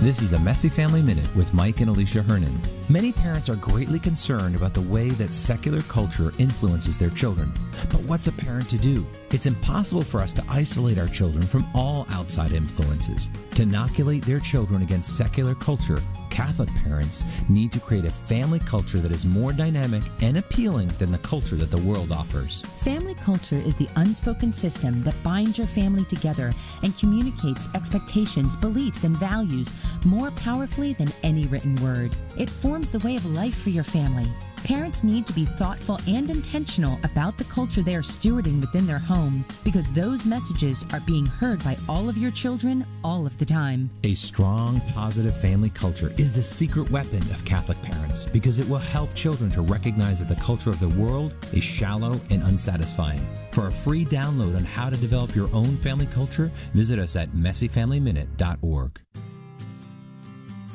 This is a Messy Family Minute with Mike and Alicia Hernon. Many parents are greatly concerned about the way that secular culture influences their children. But what's a parent to do? It's impossible for us to isolate our children from all outside influences. To inoculate their children against secular culture, Catholic parents need to create a family culture that is more dynamic and appealing than the culture that the world offers. Family culture is the unspoken system that binds your family together and communicates expectations, beliefs, and values more powerfully than any written word. It forms the way of life for your family. Parents need to be thoughtful and intentional about the culture they are stewarding within their home because those messages are being heard by all of your children all of the time. A strong, positive family culture is the secret weapon of Catholic parents because it will help children to recognize that the culture of the world is shallow and unsatisfying. For a free download on how to develop your own family culture, visit us at messyfamilyminute.org.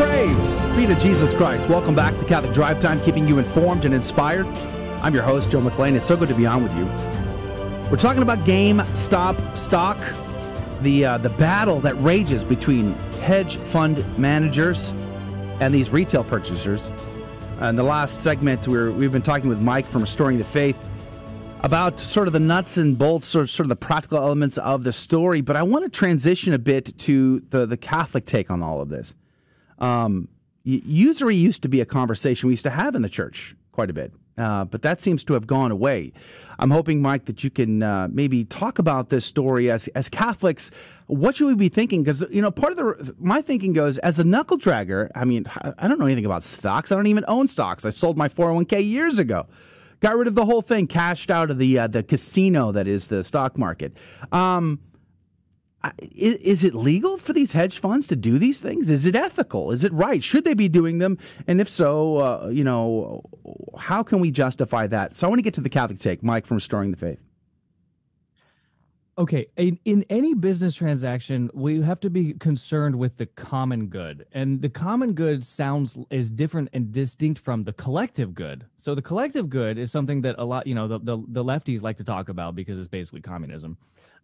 Praise be to Jesus Christ. Welcome back to Catholic Drive Time, keeping you informed and inspired. I'm your host, Joe McClain. It's so good to be on with you. We're talking about GameStop stock, the uh, the battle that rages between hedge fund managers and these retail purchasers. In the last segment, we are we've been talking with Mike from Restoring the Faith about sort of the nuts and bolts, sort of, sort of the practical elements of the story. But I want to transition a bit to the the Catholic take on all of this. Um, usury used to be a conversation we used to have in the church quite a bit, uh, but that seems to have gone away. I'm hoping, Mike, that you can uh, maybe talk about this story as as Catholics. What should we be thinking? Because you know, part of the my thinking goes as a knuckle dragger. I mean, I don't know anything about stocks. I don't even own stocks. I sold my 401k years ago. Got rid of the whole thing, cashed out of the uh, the casino that is the stock market. Um, is, is, it legal for these hedge funds to do these things? Is it ethical? Is it right? Should they be doing them? And if so, uh, you know, how can we justify that? So I want to get to the Catholic take, Mike from Restoring the Faith. Okay, in, in any business transaction, we have to be concerned with the common good, and the common good sounds is different and distinct from the collective good. So the collective good is something that a lot, you know, the the, the lefties like to talk about because it's basically communism.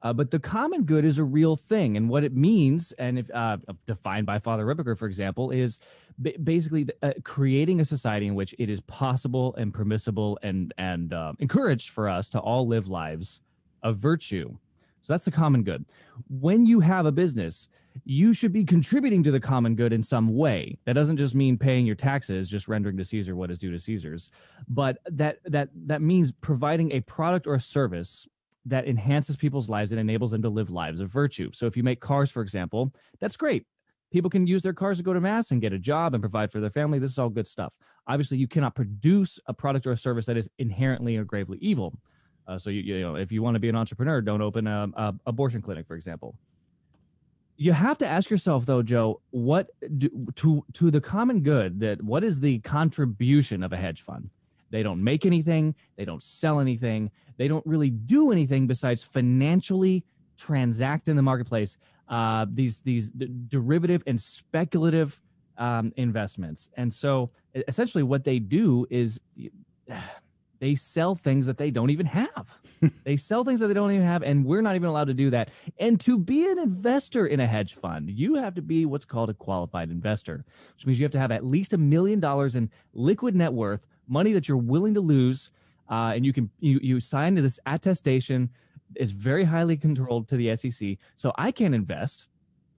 Uh, but the common good is a real thing, and what it means, and if uh, defined by Father Ripperger, for example, is b- basically uh, creating a society in which it is possible and permissible and and um, encouraged for us to all live lives of virtue. So that's the common good. When you have a business, you should be contributing to the common good in some way. That doesn't just mean paying your taxes, just rendering to Caesar what is due to Caesar's, but that that that means providing a product or a service that enhances people's lives and enables them to live lives of virtue. So if you make cars, for example, that's great. People can use their cars to go to mass and get a job and provide for their family. This is all good stuff. Obviously, you cannot produce a product or a service that is inherently or gravely evil. Uh, so you, you know, if you want to be an entrepreneur, don't open a, a abortion clinic, for example. You have to ask yourself, though, Joe, what do, to to the common good that what is the contribution of a hedge fund? They don't make anything. They don't sell anything. They don't really do anything besides financially transact in the marketplace. Uh, these these d- derivative and speculative um, investments, and so essentially what they do is they sell things that they don't even have. they sell things that they don't even have, and we're not even allowed to do that. And to be an investor in a hedge fund, you have to be what's called a qualified investor, which means you have to have at least a million dollars in liquid net worth money that you're willing to lose, uh, and you can you you sign to this attestation is very highly controlled to the SEC. So I can't invest.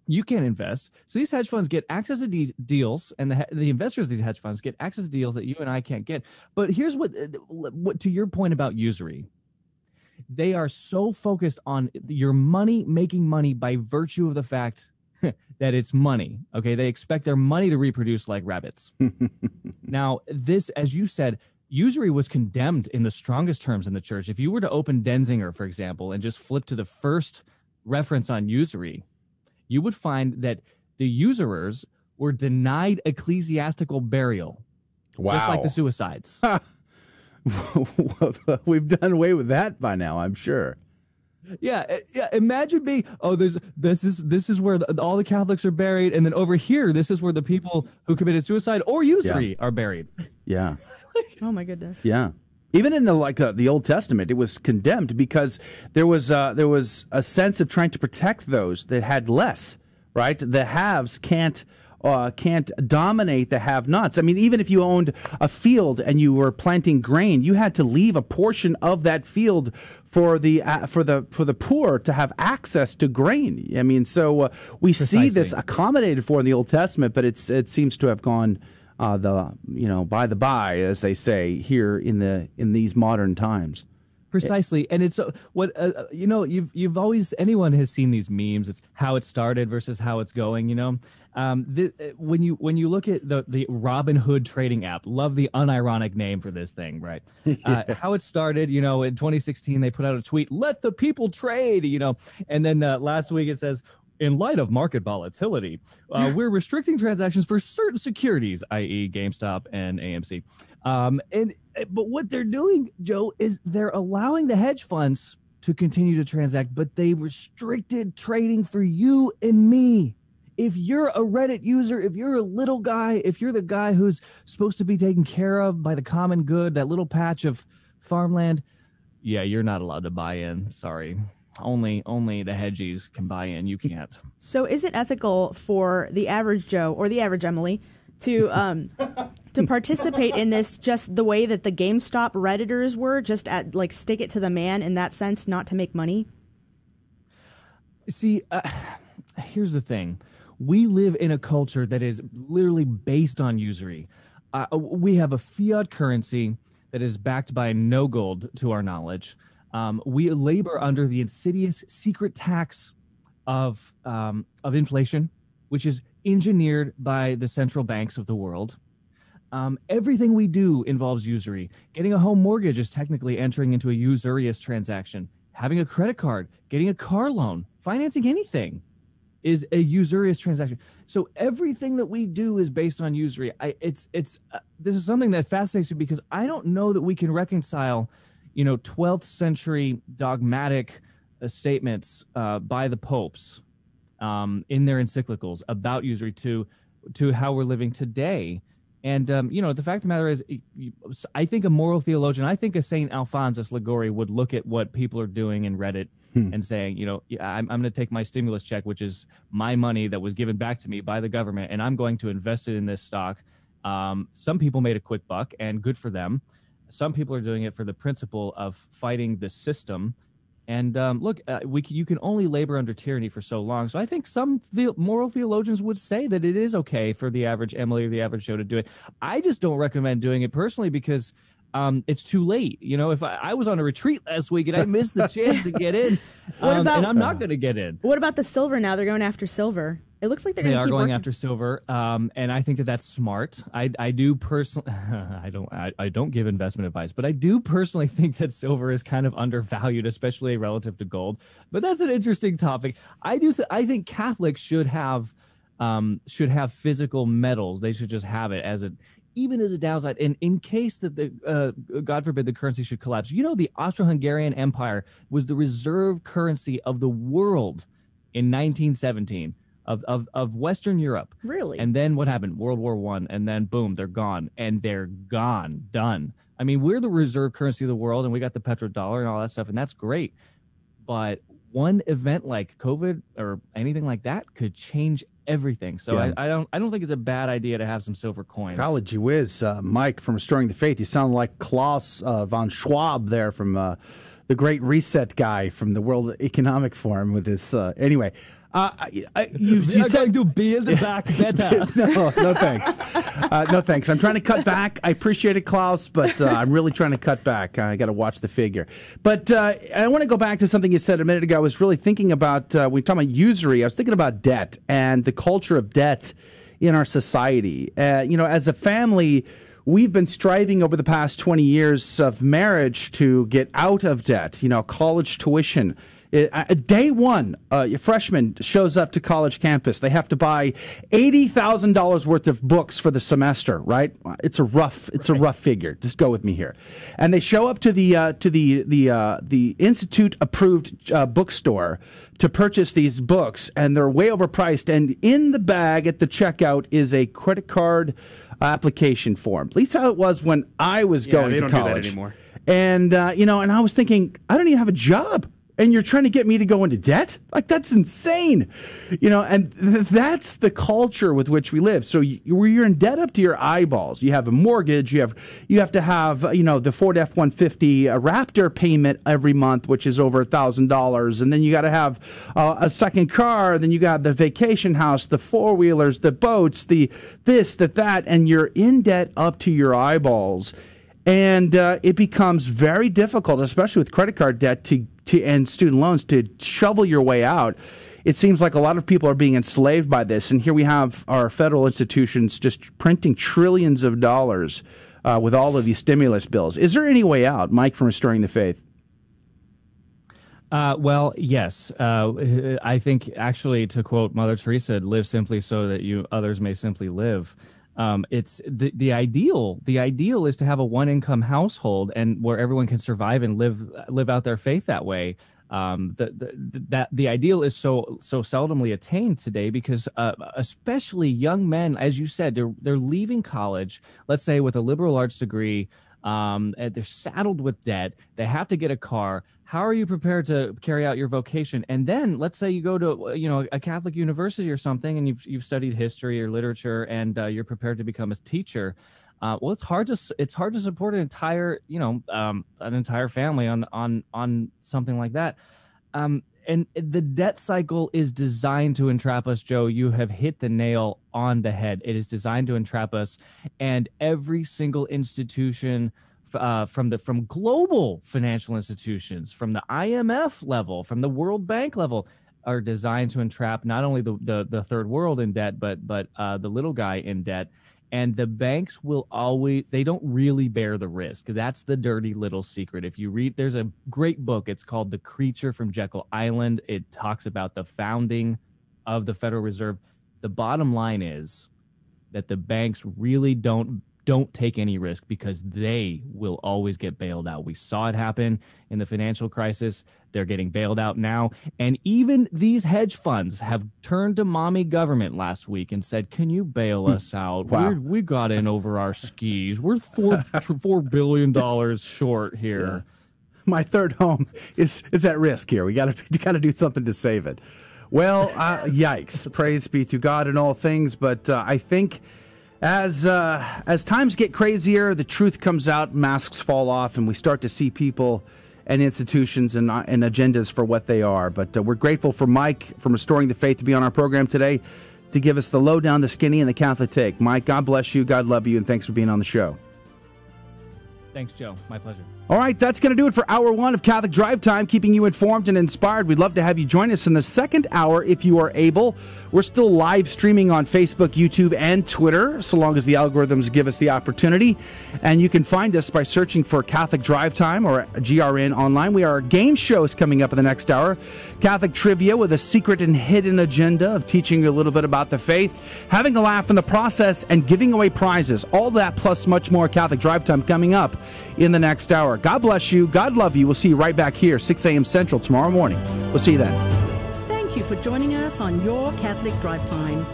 You can't invest. So these hedge funds get access to de- deals, and the the investors of these hedge funds get access to deals that you and I can't get. But here's what uh, what to your point about usury. They are so focused on your money making money by virtue of the fact that it's money. Okay. They expect their money to reproduce like rabbits. now, this, as you said, usury was condemned in the strongest terms in the church. If you were to open Denzinger, for example, and just flip to the first reference on usury, you would find that the usurers were denied ecclesiastical burial. Wow. Just like the suicides. We've done away with that by now, I'm sure. Yeah, eh, yeah. Imagine being oh, there's this is this is where the, all the Catholics are buried, and then over here, this is where the people who committed suicide or usury yeah. are buried. Yeah. oh my goodness. Yeah. Even in the like uh, the Old Testament, it was condemned because there was uh, there was a sense of trying to protect those that had less. Right, the haves can't uh, can't dominate the have-nots. I mean, even if you owned a field and you were planting grain, you had to leave a portion of that field for the uh, for the for the poor to have access to grain. I mean, so uh, we Precisely. see this accommodated for in the Old Testament, but it's it seems to have gone uh, the you know by the by, as they say here in the in these modern times. Precisely, and it's uh, what uh, uh, you know. You've you've always anyone has seen these memes. It's how it started versus how it's going. You know, um, the, uh, when you when you look at the the Robinhood trading app, love the unironic name for this thing, right? Uh, how it started, you know, in 2016 they put out a tweet, "Let the people trade," you know, and then uh, last week it says in light of market volatility, uh, we're restricting transactions for certain securities, i.e., GameStop and AMC. Um, and eh, but what they're doing, Joe, is they're allowing the hedge funds to continue to transact, but they restricted trading for you and me. If you're a Reddit user, if you're a little guy, if you're the guy who's supposed to be taken care of by the common good, that little patch of farmland, yeah, you're not allowed to buy in. Sorry. Only only the hedgies can buy in. You can't. So, is it ethical for the average Joe or the average Emily to um, to participate in this just the way that the GameStop redditors were, just at like stick it to the man in that sense, not to make money? See, uh, here's the thing: we live in a culture that is literally based on usury. Uh, we have a fiat currency that is backed by no gold, to our knowledge. Um, we labor under the insidious secret tax of um, of inflation, which is engineered by the central banks of the world. Um, everything we do involves usury. Getting a home mortgage is technically entering into a usurious transaction. Having a credit card, getting a car loan, financing anything is a usurious transaction. So everything that we do is based on usury. I, it's it's uh, this is something that fascinates me because I don't know that we can reconcile you know 12th century dogmatic uh, statements uh, by the popes um, in their encyclicals about usury to to how we're living today. And um, you know the fact of the matter is i think a moral theologian i think a saint alphonsus liguori would look at what people are doing in reddit hmm. and saying you know i'm, I'm going to take my stimulus check which is my money that was given back to me by the government and i'm going to invest it in this stock. Um, some people made a quick buck and good for them some people are doing it for the principle of fighting the system. And um, look, uh, we you can only labor under tyranny for so long. So I think some the- moral theologians would say that it is okay for the average Emily or the average Joe to do it. I just don't recommend doing it personally because um, it's too late. You know, if I, I, was on a retreat last week and I missed the chance to get in, um, about, and I'm not going to get in. What about the silver now? They're going after silver. It looks like they're they are going working. after silver, um, and I think that that's smart. I, I do personally, I don't, I, I don't give investment advice, but I do personally think that silver is kind of undervalued, especially relative to gold. But that's an interesting topic. I do, th- I think Catholics should have, um, should have physical metals. They should just have it as a, even as a downside. And in case that the, uh, God forbid, the currency should collapse. You know, the Austro-Hungarian Empire was the reserve currency of the world in 1917 of, of, of Western Europe. Really? And then what happened? World War One, and then boom, they're gone, and they're gone, done. I mean, we're the reserve currency of the world, and we got the petrodollar and all that stuff, and that's great. But one event like COVID or anything like that could change everything. So yeah. I, I, don't I don't think it's a bad idea to have some silver coins. College whiz, uh, Mike from Restoring the Faith. You sound like Klaus uh, von Schwab there from uh, the Great Reset guy from the World Economic Forum with his. Uh, anyway, uh, I, you, you are going to build back better. no, no thanks. Uh, no thanks. I'm trying to cut back. I appreciate it, Klaus, but uh, I'm really trying to cut back. I got to watch the figure. But uh, I want to go back to something you said a minute ago. I was really thinking about uh, when we talk about usury. I was thinking about debt and the culture of debt in our society. Uh, you know, as a family. We've been striving over the past 20 years of marriage to get out of debt, you know, college tuition, day one, uh, a freshman shows up to college campus. They have to buy eighty thousand dollars worth of books for the semester. Right? It's a rough. It's right. a rough figure. Just go with me here. And they show up to the uh, to the the uh, the institute approved uh, bookstore to purchase these books, and they're way overpriced. And in the bag at the checkout is a credit card application form. At least how it was when I was yeah, going to college. anymore. And uh, you know, and I was thinking, I don't even have a job and you're trying to get me to go into debt? Like that's insane, you know. And th- that's the culture with which we live. So you, you're in debt up to your eyeballs. You have a mortgage. You have you have to have you know the Ford F one fifty Raptor payment every month, which is over a thousand dollars, and then you got to have uh, a second car. Then you got the vacation house, the four wheelers, the boats, the this, the that, and you're in debt up to your eyeballs and uh, it becomes very difficult, especially with credit card debt, to, to and student loans, to shovel your way out. It seems like a lot of people are being enslaved by this, and here we have our federal institutions just printing trillions of dollars uh, with all of these stimulus bills. Is there any way out, Mike, from restoring the faith? Uh, well, yes. Uh, I think actually, to quote Mother Teresa, "Live simply so that you others may simply live." Um, it's the the ideal. The ideal is to have a one income household and where everyone can survive and live live out their faith that way. Um, the, the, that the ideal is so so seldomly attained today because uh, especially young men, as you said, they're they're leaving college. Let's say with a liberal arts degree. Um, and they're saddled with debt. They have to get a car how are you prepared to carry out your vocation? And then let's say you go to you know a catholic university or something and you've, you've studied history or literature and uh, you're prepared to become a teacher uh, well it's hard to it's hard to support an entire you know um, an entire family on on on something like that. Um, and the debt cycle is designed to entrap us joe. You have hit the nail on the head. It is designed to entrap us. And every single institution uh, from the from global financial institutions, from the IMF level, from the World Bank level, are designed to entrap not only the the, the third world in debt, but but uh, the little guy in debt. And the banks will always they don't really bear the risk. That's the dirty little secret. If you read, there's a great book. It's called The Creature from Jekyll Island. It talks about the founding of the Federal Reserve. The bottom line is that the banks really don't don't take any risk because they will always get bailed out. We saw it happen in the financial crisis. They're getting bailed out now. And even these hedge funds have turned to mommy government last week and said, Can you bail hmm. us out? Wow. We're, we got in over our skis. We're four, $4 billion short here. Yeah. My third home is, is at risk here. We got to got to do something to save it. Well, uh, yikes. Praise be to God in all things. But uh, I think as uh, as times get crazier, the truth comes out, masks fall off, and we start to see people and institutions and, uh, and agendas for what they are. But uh, we're grateful for Mike from Restoring the Faith to be on our program today to give us the lowdown, the skinny, and the Catholic take. Mike, God bless you, God love you, and thanks for being on the show. Thanks, Joe. My pleasure. All right, that's going to do it for hour one of Catholic Drive Time, keeping you informed and inspired. We'd love to have you join us in the second hour if you are able. We're still live streaming on Facebook, YouTube, and Twitter, so long as the algorithms give us the opportunity. And you can find us by searching for Catholic Drive Time or GRN online. We are game shows coming up in the next hour. Catholic trivia with a secret and hidden agenda of teaching you a little bit about the faith, having a laugh in the process, and giving away prizes. All that plus much more Catholic Drive Time coming up in the next hour. God bless you. God love you. We'll see you right back here, 6 a.m. Central tomorrow morning. We'll see you then. Thank you for joining us on Your Catholic Drive Time,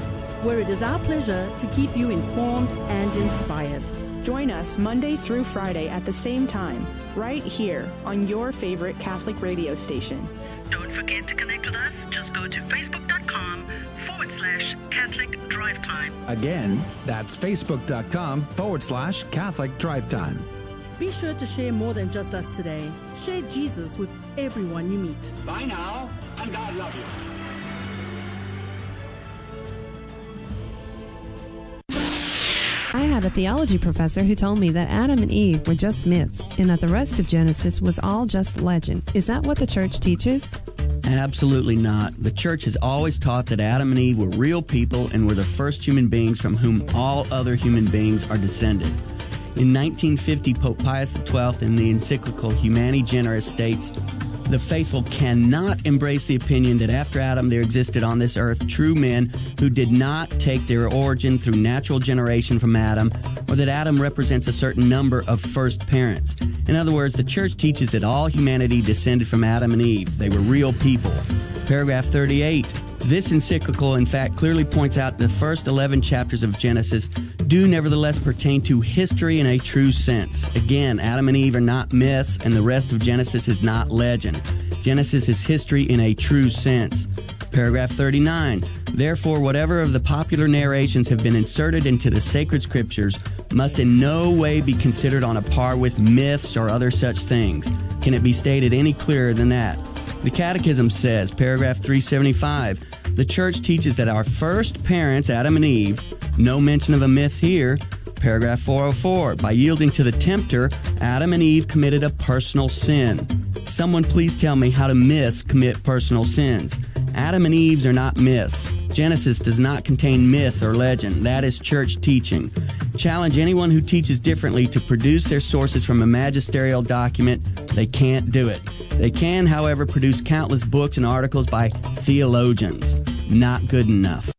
where it is our pleasure to keep you informed and inspired. Join us Monday through Friday at the same time, right here on your favorite Catholic radio station. Don't forget to connect with us. Just go to facebook.com forward slash Catholic Drive Time. Again, that's facebook.com forward slash Catholic Drive Time. Be sure to share more than just us today. Share Jesus with everyone you meet. Bye now, and God love you. I had a theology professor who told me that Adam and Eve were just myths and that the rest of Genesis was all just legend. Is that what the church teaches? Absolutely not. The church has always taught that Adam and Eve were real people and were the first human beings from whom all other human beings are descended. In 1950, Pope Pius XII, in the encyclical Humani Generis, states the faithful cannot embrace the opinion that after Adam there existed on this earth true men who did not take their origin through natural generation from Adam, or that Adam represents a certain number of first parents. In other words, the church teaches that all humanity descended from Adam and Eve. They were real people. Paragraph 38. This encyclical, in fact, clearly points out the first 11 chapters of Genesis do nevertheless pertain to history in a true sense. Again, Adam and Eve are not myths, and the rest of Genesis is not legend. Genesis is history in a true sense. Paragraph 39. Therefore, whatever of the popular narrations have been inserted into the sacred scriptures must in no way be considered on a par with myths or other such things. Can it be stated any clearer than that? The Catechism says, paragraph 375, the church teaches that our first parents, Adam and Eve, no mention of a myth here. Paragraph 404 By yielding to the tempter, Adam and Eve committed a personal sin. Someone please tell me how do myths commit personal sins? Adam and Eve's are not myths. Genesis does not contain myth or legend. That is church teaching. challenge anyone who teaches differently to produce their sources from a magisterial document. They can't do it. They can, however, produce countless books and articles by theologians. Not good enough.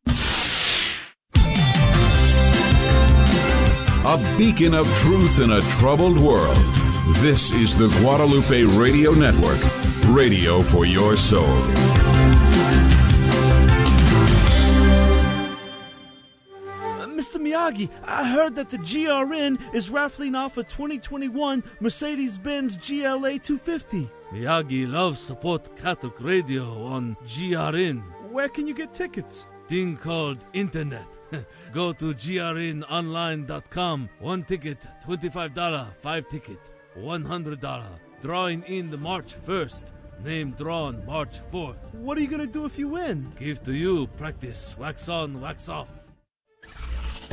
A beacon of truth in a troubled world. This is the Guadalupe Radio Network, radio for your soul. Miyagi, I heard that the GRN is raffling off a 2021 Mercedes Benz GLA 250. Miyagi loves support Catholic radio on GRN. Where can you get tickets? Thing called internet. Go to grnonline.com. One ticket, $25. Five ticket, $100. Drawing in the March 1st. Name drawn March 4th. What are you going to do if you win? Give to you practice wax on, wax off.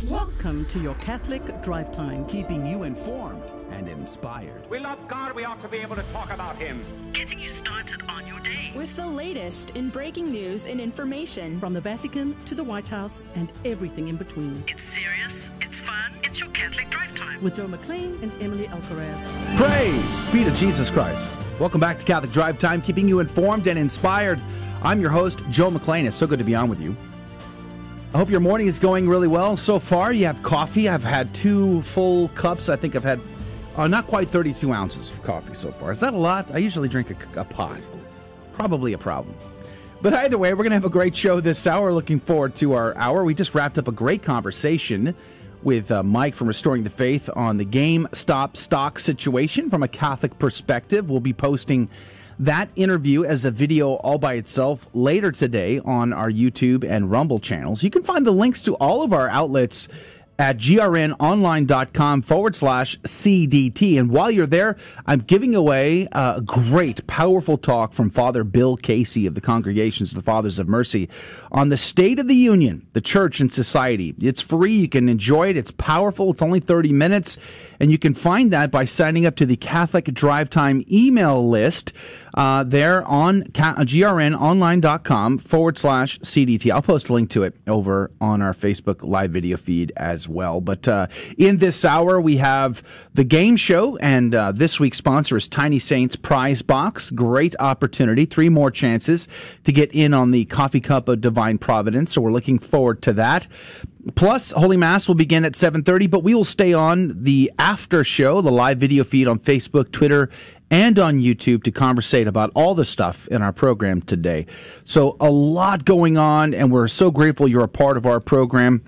Welcome to your Catholic Drive Time, keeping you informed and inspired. We love God, we ought to be able to talk about Him. Getting you started on your day. With the latest in breaking news and information from the Vatican to the White House and everything in between. It's serious, it's fun, it's your Catholic Drive Time. With Joe McClain and Emily Alcaraz. Praise be to Jesus Christ. Welcome back to Catholic Drive Time, keeping you informed and inspired. I'm your host, Joe McClain. It's so good to be on with you. I hope your morning is going really well so far. You have coffee. I've had two full cups. I think I've had uh, not quite 32 ounces of coffee so far. Is that a lot? I usually drink a, a pot. Probably a problem. But either way, we're going to have a great show this hour. Looking forward to our hour. We just wrapped up a great conversation with uh, Mike from Restoring the Faith on the GameStop stock situation from a Catholic perspective. We'll be posting that interview as a video all by itself later today on our YouTube and Rumble channels. You can find the links to all of our outlets at grnonline.com forward slash CDT. And while you're there, I'm giving away a great, powerful talk from Father Bill Casey of the Congregations of the Fathers of Mercy on the state of the union, the church and society. It's free. You can enjoy it. It's powerful. It's only 30 minutes. And you can find that by signing up to the Catholic Drive Time email list uh, there on grnonline.com forward slash CDT. I'll post a link to it over on our Facebook live video feed as well. But uh, in this hour, we have the game show, and uh, this week's sponsor is Tiny Saints Prize Box. Great opportunity. Three more chances to get in on the Coffee Cup of Divine Providence. So we're looking forward to that. Plus, Holy Mass will begin at 7.30, but we will stay on the after show, the live video feed on Facebook, Twitter, and on YouTube to conversate about all the stuff in our program today. So a lot going on, and we're so grateful you're a part of our program.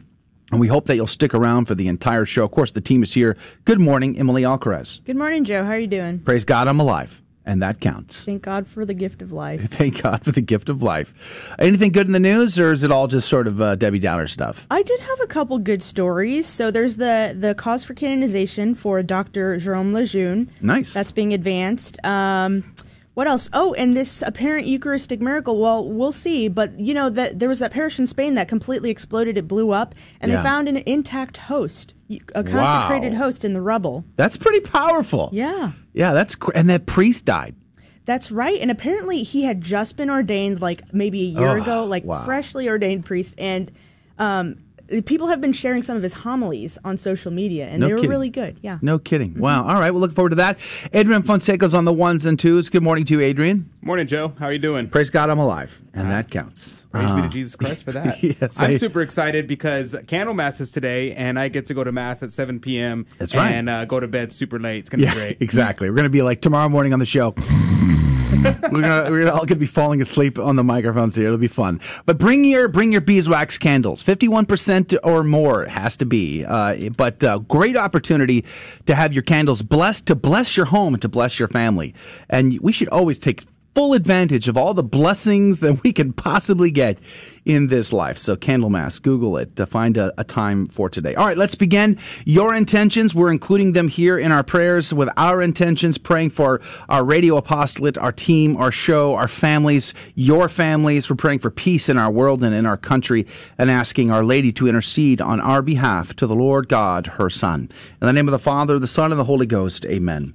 And we hope that you'll stick around for the entire show. Of course, the team is here. Good morning, Emily Alcaraz. Good morning, Joe. How are you doing? Praise God, I'm alive and that counts. Thank God for the gift of life. Thank God for the gift of life. Anything good in the news, or is it all just sort of uh, Debbie Downer stuff? I did have a couple good stories. So there's the the cause for canonization for Dr. Jerome Lejeune. Nice. That's being advanced. Um, what else? Oh, and this apparent Eucharistic miracle. Well, we'll see. But you know that there was that parish in Spain that completely exploded. It blew up, and Yeah. they found an intact host, a consecrated Wow. host in the rubble. That's pretty powerful. Yeah. Yeah, that's cr- and that priest died. That's right. And apparently he had just been ordained like maybe a year Oh, ago, like wow. freshly ordained priest. And um, people have been sharing some of his homilies on social media, and No they were kidding. really good. Yeah. No kidding. Wow. All right. We'll look forward to that. Adrian Fonseca's on the ones and twos. Good morning to you, Adrian. Morning, Joe. How are you doing? Praise God, I'm alive, and that counts. Praise be Uh, to Jesus Christ for that. yes, I'm I- super excited because Candlemas is today, and I get to go to Mass at 7 p.m. That's right. And uh, go to bed super late. It's going to Yeah, be great. exactly. We're going to be like tomorrow morning on the show. we're gonna, we're all gonna be falling asleep on the microphones here. It'll be fun. But bring your bring your beeswax candles. Fifty one percent or more has to be. Uh, but uh, great opportunity to have your candles blessed to bless your home and to bless your family. And we should always take full advantage of all the blessings that we can possibly get in this life. So, Candlemas, Google it to find a, a time for today. All right, let's begin. Your intentions, we're including them here in our prayers with our intentions, praying for our radio apostolate, our team, our show, our families, your families. We're praying for peace in our world and in our country and asking Our Lady to intercede on our behalf to the Lord God, her Son. In the name of the Father, the Son, and the Holy Ghost, amen.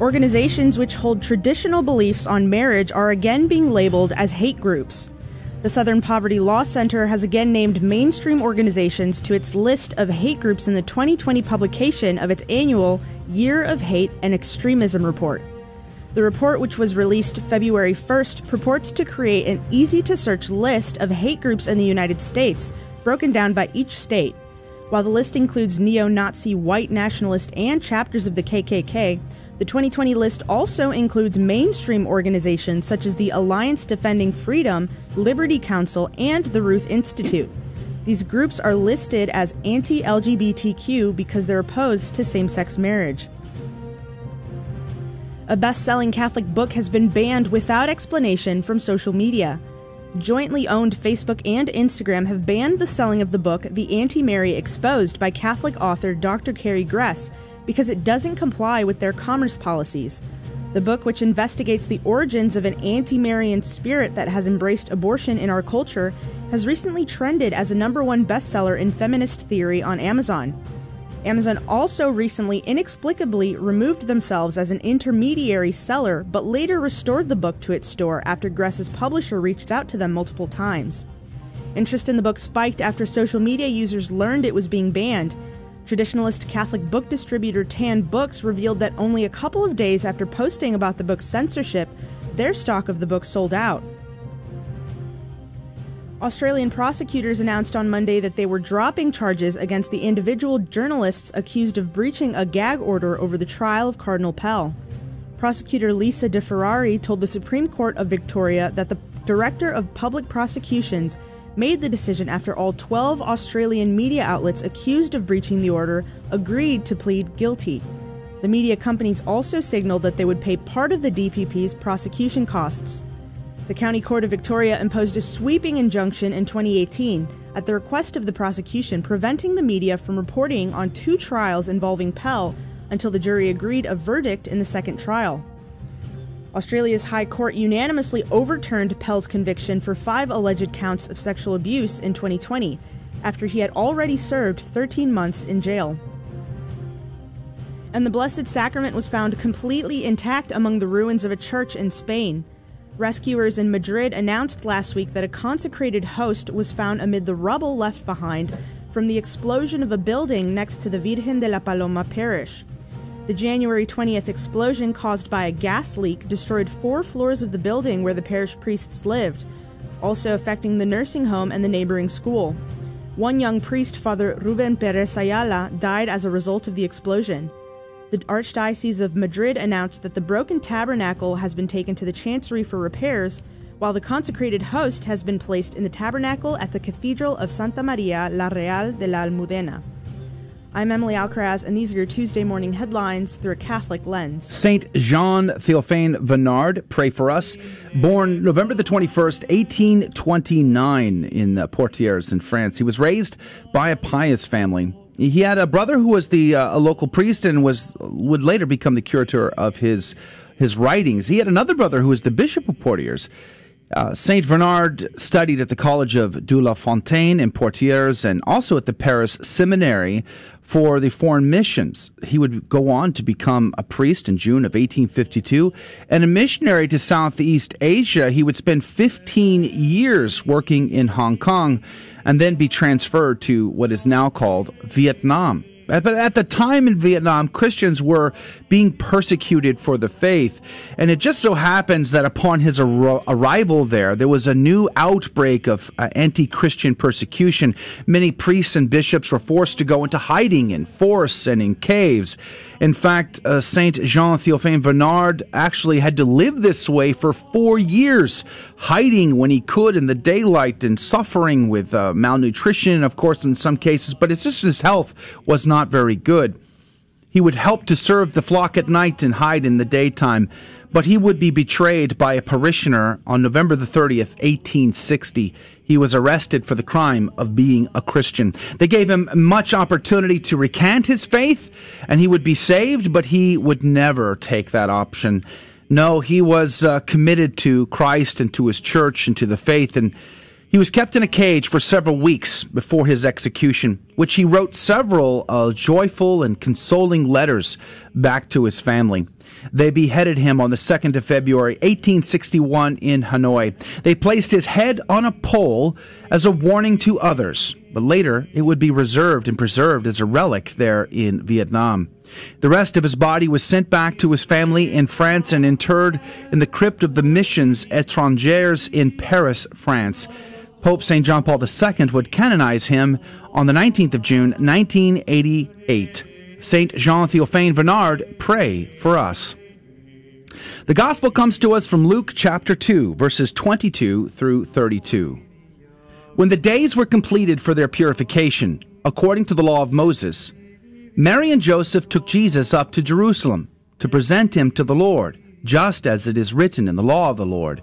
Organizations which hold traditional beliefs on marriage are again being labeled as hate groups. The Southern Poverty Law Center has again named mainstream organizations to its list of hate groups in the 2020 publication of its annual Year of Hate and Extremism report. The report, which was released February 1st, purports to create an easy to search list of hate groups in the United States, broken down by each state. While the list includes neo Nazi, white nationalist, and chapters of the KKK, the 2020 list also includes mainstream organizations such as the Alliance Defending Freedom, Liberty Counsel, and the Ruth Institute. These groups are listed as anti LGBTQ because they're opposed to same sex marriage. A best selling Catholic book has been banned without explanation from social media. Jointly owned Facebook and Instagram have banned the selling of the book The Anti Mary Exposed by Catholic author Dr. Carrie Gress because it doesn't comply with their commerce policies. The book, which investigates the origins of an anti Marian spirit that has embraced abortion in our culture, has recently trended as a number one bestseller in feminist theory on Amazon. Amazon also recently inexplicably removed themselves as an intermediary seller, but later restored the book to its store after Gress's publisher reached out to them multiple times. Interest in the book spiked after social media users learned it was being banned, Traditionalist Catholic book distributor Tan Books revealed that only a couple of days after posting about the book's censorship, their stock of the book sold out. Australian prosecutors announced on Monday that they were dropping charges against the individual journalists accused of breaching a gag order over the trial of Cardinal Pell. Prosecutor Lisa De Ferrari told the Supreme Court of Victoria that the Director of Public Prosecutions made the decision after all 12 Australian media outlets accused of breaching the order agreed to plead guilty. The media companies also signaled that they would pay part of the DPP's prosecution costs. The County Court of Victoria imposed a sweeping injunction in 2018 at the request of the prosecution, preventing the media from reporting on two trials involving Pell until the jury agreed a verdict in the second trial. Australia's High Court unanimously overturned Pell's conviction for five alleged counts of sexual abuse in 2020 after he had already served 13 months in jail. And the Blessed Sacrament was found completely intact among the ruins of a church in Spain. Rescuers in Madrid announced last week that a consecrated host was found amid the rubble left behind from the explosion of a building next to the Virgen de la Paloma parish. The January 20th explosion caused by a gas leak destroyed four floors of the building where the parish priests lived, also affecting the nursing home and the neighboring school. One young priest, Father Ruben Perez Ayala, died as a result of the explosion. The Archdiocese of Madrid announced that the broken tabernacle has been taken to the chancery for repairs, while the consecrated host has been placed in the tabernacle at the Cathedral of Santa Maria la Real de la Almudena. I'm Emily Alcaraz, and these are your Tuesday morning headlines through a Catholic lens. Saint Jean Théophane Venard, pray for us. Born November the 21st, 1829, in uh, Poitiers in France. He was raised by a pious family. He had a brother who was the uh, a local priest and was would later become the curator of his his writings. He had another brother who was the bishop of Poitiers. Uh, Saint Venard studied at the College of Doué-la-Fontaine in Poitiers and also at the Paris Seminary for the foreign missions. He would go on to become a priest in June of 1852 and a missionary to Southeast Asia. He would spend 15 years working in Hong Kong and then be transferred to what is now called Vietnam. But at the time in Vietnam, Christians were being persecuted for the faith. And it just so happens that upon his ar- arrival there, there was a new outbreak of uh, anti Christian persecution. Many priests and bishops were forced to go into hiding in forests and in caves. In fact, uh, Saint Jean Théophane Venard actually had to live this way for four years, hiding when he could in the daylight and suffering with uh, malnutrition, of course, in some cases. But it's just his health was not very good. He would help to serve the flock at night and hide in the daytime, but he would be betrayed by a parishioner on November the 30th, 1860. he was arrested for the crime of being a Christian. They gave him much opportunity to recant his faith and he would be saved, but he would never take that option. No, he was uh, committed to Christ and to his church and to the faith, and he was kept in a cage for several weeks before his execution, which he wrote several uh, joyful and consoling letters back to his family. They beheaded him on the 2nd of February, 1861, in Hanoi. They placed his head on a pole as a warning to others, but later it would be reserved and preserved as a relic there in Vietnam. The rest of his body was sent back to his family in France and interred in the crypt of the Missions Étrangères in Paris, France. Pope St. John Paul II would canonize him on the 19th of June, 1988. St. Jean Theophane Venard, pray for us. The gospel comes to us from Luke chapter 2, verses 22 through 32. When the days were completed for their purification, according to the law of Moses, Mary and Joseph took Jesus up to Jerusalem to present him to the Lord, just as it is written in the law of the Lord.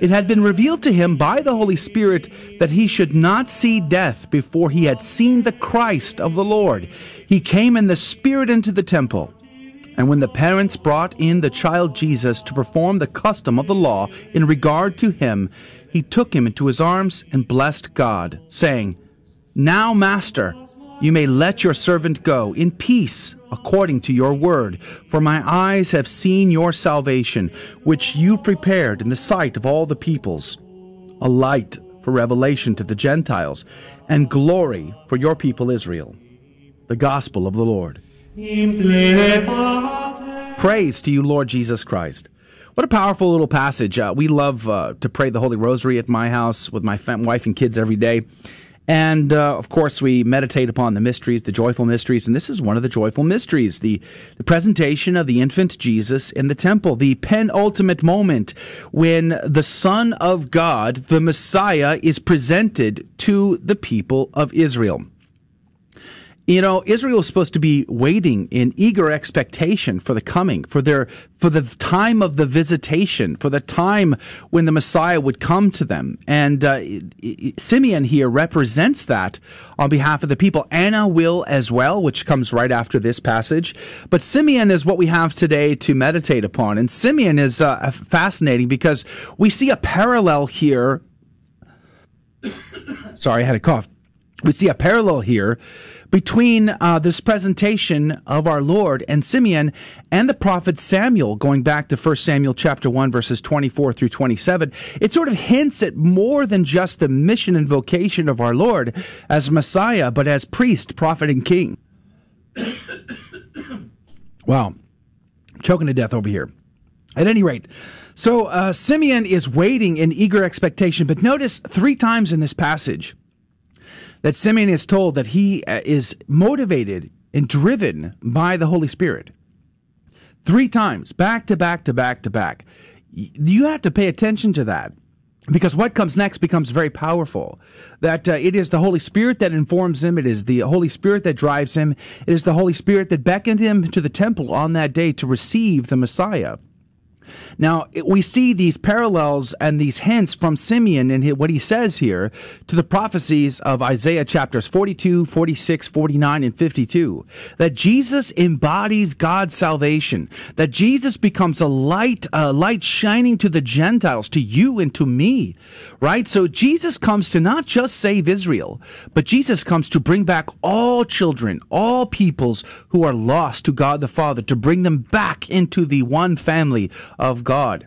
It had been revealed to him by the Holy Spirit that he should not see death before he had seen the Christ of the Lord. He came in the Spirit into the temple. And when the parents brought in the child Jesus to perform the custom of the law in regard to him, he took him into his arms and blessed God, saying, Now, Master, you may let your servant go in peace according to your word, for my eyes have seen your salvation, which you prepared in the sight of all the peoples, a light for revelation to the Gentiles, and glory for your people Israel. The Gospel of the Lord. Praise to you, Lord Jesus Christ. What a powerful little passage. Uh, we love uh, to pray the Holy Rosary at my house with my wife and kids every day. And uh, of course, we meditate upon the mysteries, the joyful mysteries, and this is one of the joyful mysteries the, the presentation of the infant Jesus in the temple, the penultimate moment when the Son of God, the Messiah, is presented to the people of Israel. You know, Israel is supposed to be waiting in eager expectation for the coming, for their, for the time of the visitation, for the time when the Messiah would come to them. And uh, Simeon here represents that on behalf of the people. Anna will as well, which comes right after this passage. But Simeon is what we have today to meditate upon. And Simeon is uh, fascinating because we see a parallel here. Sorry, I had a cough. We see a parallel here between uh, this presentation of our Lord and Simeon and the prophet Samuel, going back to 1 Samuel chapter 1, verses 24 through 27, it sort of hints at more than just the mission and vocation of our Lord as Messiah, but as priest, prophet, and king. wow. Choking to death over here. At any rate, so uh, Simeon is waiting in eager expectation, but notice three times in this passage that Simeon is told that he uh, is motivated and driven by the Holy Spirit. Three times, back to back to back to back. You have to pay attention to that because what comes next becomes very powerful. That uh, it is the Holy Spirit that informs him, it is the Holy Spirit that drives him, it is the Holy Spirit that beckoned him to the temple on that day to receive the Messiah. Now, we see these parallels and these hints from Simeon and what he says here to the prophecies of Isaiah chapters 42, 46, 49, and 52. That Jesus embodies God's salvation. That Jesus becomes a light, a light shining to the Gentiles, to you and to me. Right? So Jesus comes to not just save Israel, but Jesus comes to bring back all children, all peoples who are lost to God the Father, to bring them back into the one family of God.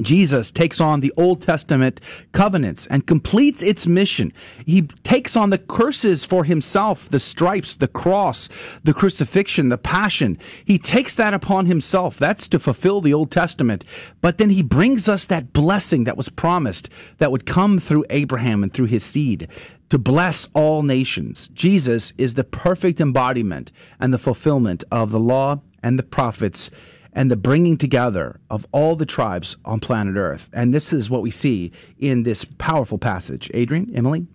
Jesus takes on the Old Testament covenants and completes its mission. He takes on the curses for himself, the stripes, the cross, the crucifixion, the passion. He takes that upon himself. That's to fulfill the Old Testament. But then he brings us that blessing that was promised that would come through Abraham and through his seed to bless all nations. Jesus is the perfect embodiment and the fulfillment of the law and the prophets and the bringing together of all the tribes on planet Earth. And this is what we see in this powerful passage. Adrian, Emily?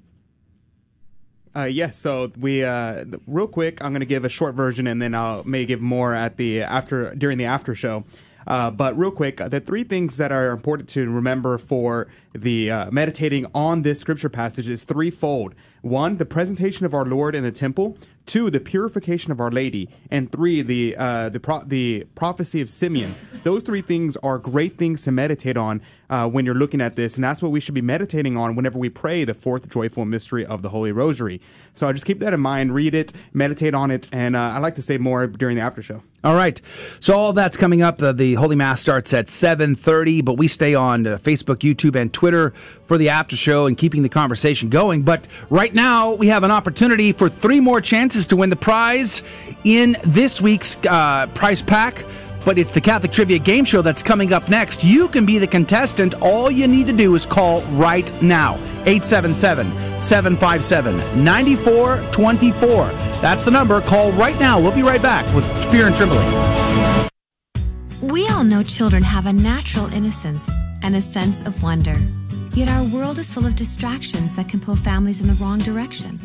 Uh, yes, so we uh, real quick. I'm going to give a short version, and then I'll may give more at the after during the after show. Uh, but real quick, the three things that are important to remember for the uh, meditating on this scripture passage is threefold. One, the presentation of our Lord in the temple. Two, the purification of Our Lady, and three, the uh, the pro- the prophecy of Simeon. Those three things are great things to meditate on uh, when you're looking at this, and that's what we should be meditating on whenever we pray the fourth joyful mystery of the Holy Rosary. So just keep that in mind, read it, meditate on it, and uh, I like to say more during the after show. All right. So all that's coming up. Uh, the Holy Mass starts at 7:30, but we stay on uh, Facebook, YouTube, and Twitter for the after show and keeping the conversation going. But right now, we have an opportunity for three more chances to win the prize in this week's uh, prize pack. But it's the Catholic Trivia Game Show that's coming up next. You can be the contestant. All you need to do is call right now 877 757 9424. That's the number. Call right now. We'll be right back with Fear and Trembling. We all know children have a natural innocence and a sense of wonder. Yet our world is full of distractions that can pull families in the wrong direction.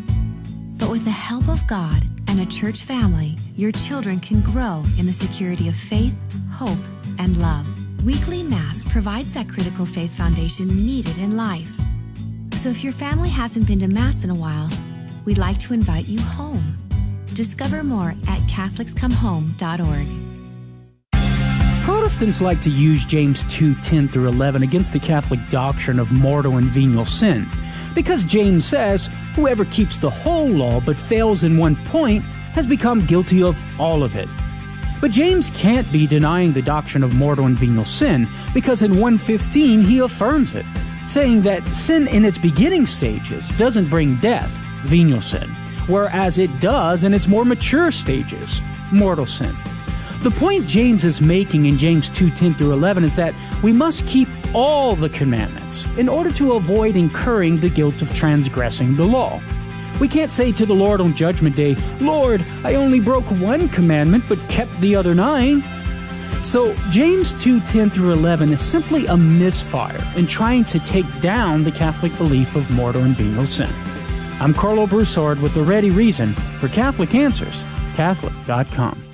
But with the help of God and a church family, your children can grow in the security of faith, hope, and love. Weekly Mass provides that critical faith foundation needed in life. So if your family hasn't been to Mass in a while, we'd like to invite you home. Discover more at CatholicsComeHome.org. Protestants like to use James 2 10 through 11 against the Catholic doctrine of mortal and venial sin. Because James says, whoever keeps the whole law but fails in one point has become guilty of all of it. But James can't be denying the doctrine of mortal and venial sin because in 115 he affirms it, saying that sin in its beginning stages doesn't bring death, venial sin, whereas it does in its more mature stages, mortal sin. The point James is making in James 2 10 through 11 is that we must keep all the commandments in order to avoid incurring the guilt of transgressing the law. We can't say to the Lord on Judgment Day, Lord, I only broke one commandment but kept the other nine. So James 2 10 through 11 is simply a misfire in trying to take down the Catholic belief of mortal and venial sin. I'm Karlo Broussard with the ready reason for Catholic Answers, Catholic.com.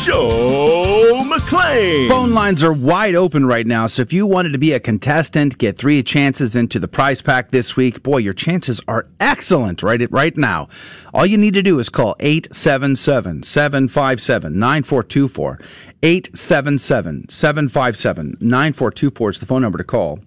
Joe McClain. Phone lines are wide open right now, so if you wanted to be a contestant, get three chances into the prize pack this week, boy, your chances are excellent right right now. All you need to do is call 877-757-9424. 877-757-9424 is the phone number to call.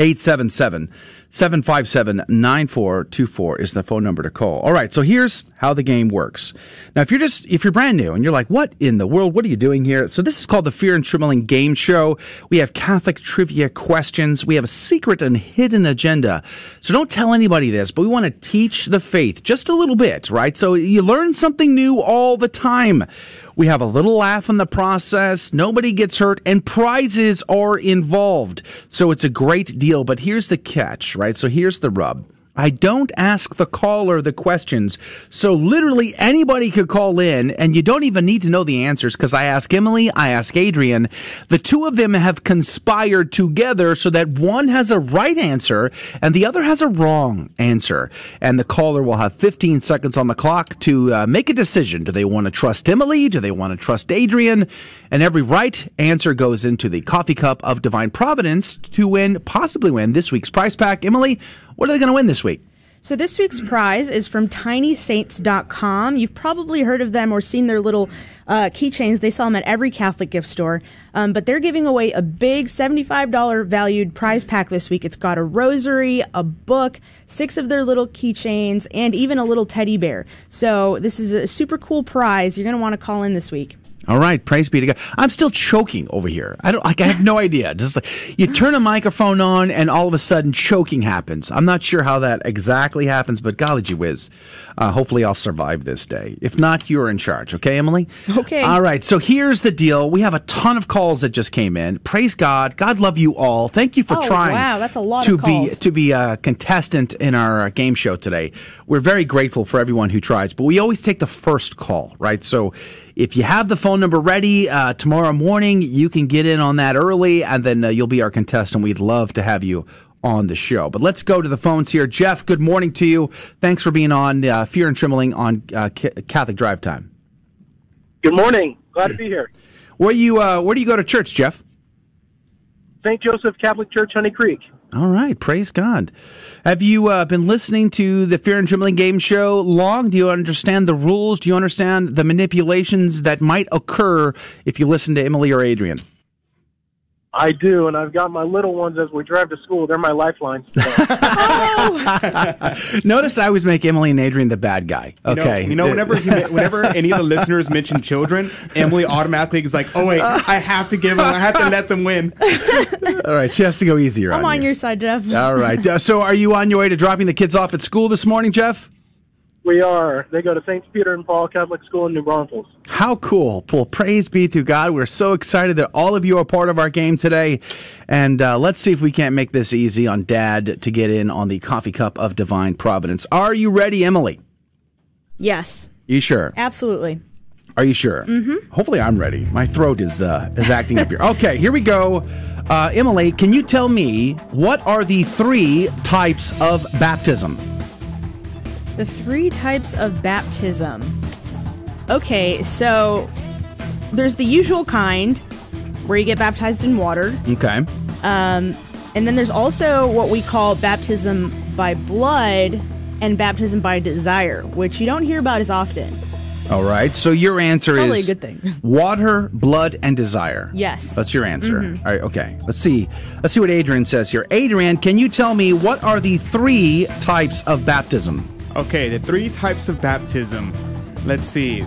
877 757 9424 is the phone number to call. All right, so here's how the game works. Now, if you're just, if you're brand new and you're like, what in the world? What are you doing here? So this is called the Fear and Trembling Game Show. We have Catholic trivia questions. We have a secret and hidden agenda. So don't tell anybody this, but we want to teach the faith just a little bit, right? So you learn something new all the time. We have a little laugh in the process. Nobody gets hurt and prizes are involved. So it's a great deal. But here's the catch, right? So here's the rub. I don't ask the caller the questions. So literally anybody could call in and you don't even need to know the answers because I ask Emily, I ask Adrian. The two of them have conspired together so that one has a right answer and the other has a wrong answer. And the caller will have 15 seconds on the clock to uh, make a decision. Do they want to trust Emily? Do they want to trust Adrian? And every right answer goes into the coffee cup of divine providence to win, possibly win this week's prize pack. Emily, what are they going to win this week? So this week's prize is from tinysaints.com. You've probably heard of them or seen their little uh, keychains. They sell them at every Catholic gift store. Um, but they're giving away a big $75 valued prize pack this week. It's got a rosary, a book, six of their little keychains, and even a little teddy bear. So this is a super cool prize. You're going to want to call in this week. All right, praise be to God. I'm still choking over here. I don't like. I have no idea. Just like you turn a microphone on, and all of a sudden choking happens. I'm not sure how that exactly happens, but golly gee whiz. Uh, hopefully, I'll survive this day. If not, you're in charge. Okay, Emily. Okay. All right. So here's the deal. We have a ton of calls that just came in. Praise God. God love you all. Thank you for Oh, trying. wow, that's a lot to of be to be a contestant in our uh, game show today. We're very grateful for everyone who tries, but we always take the first call, right? So if you have the phone number ready uh, tomorrow morning, you can get in on that early, and then uh, you'll be our contestant. We'd love to have you on the show. But let's go to the phones here. Jeff, good morning to you. Thanks for being on uh, Fear and Trembling on uh, Catholic Drive Time. Good morning. Glad to be here. Where you uh, Where do you go to church, Jeff? St. Joseph Catholic Church, Honey Creek. All right, praise God. Have you uh, been listening to the Fear and Trembling game show long? Do you understand the rules? Do you understand the manipulations that might occur if you listen to Emily or Adrian? I do, and I've got my little ones as we drive to school. They're my lifelines. Notice I always make Emily and Adrian the bad guy. You know- Okay. You know, whenever he, whenever any of the listeners mention children, Emily automatically is like, "Oh wait, I have to give them. I have to let them win." All right, she has to go easier I'm on on you. your side, Jeff. All right. Uh, so, are you on your way to dropping the kids off at school this morning, Jeff? We are. They go to St. Peter and Paul Catholic School in New Braunfels. How cool. Well, praise be to God. We're so excited that all of you are part of our game today. And uh, let's see if we can't make this easy on Dad to get in on the coffee cup of divine providence. Are you ready, Emily? Yes, You sure? absolutely. Are you sure? Mm-hmm. Hopefully, I'm ready. My throat is uh, is acting up here. Okay, here we go. Uh, Emily, can you tell me what are the three types of baptism? The three types of baptism. Okay, so there's the usual kind where you get baptized in water. Okay. Um, and then there's also what we call baptism by blood and baptism by desire, which you don't hear about as often. All right. So your answer Probably is a good thing. water, blood, and desire. Yes. That's your answer. Mhm. All right. Okay. Let's see. Let's see what Adrian says here. Adrian, can you tell me what are the three types of baptism? Okay, the three types of baptism. Let's see.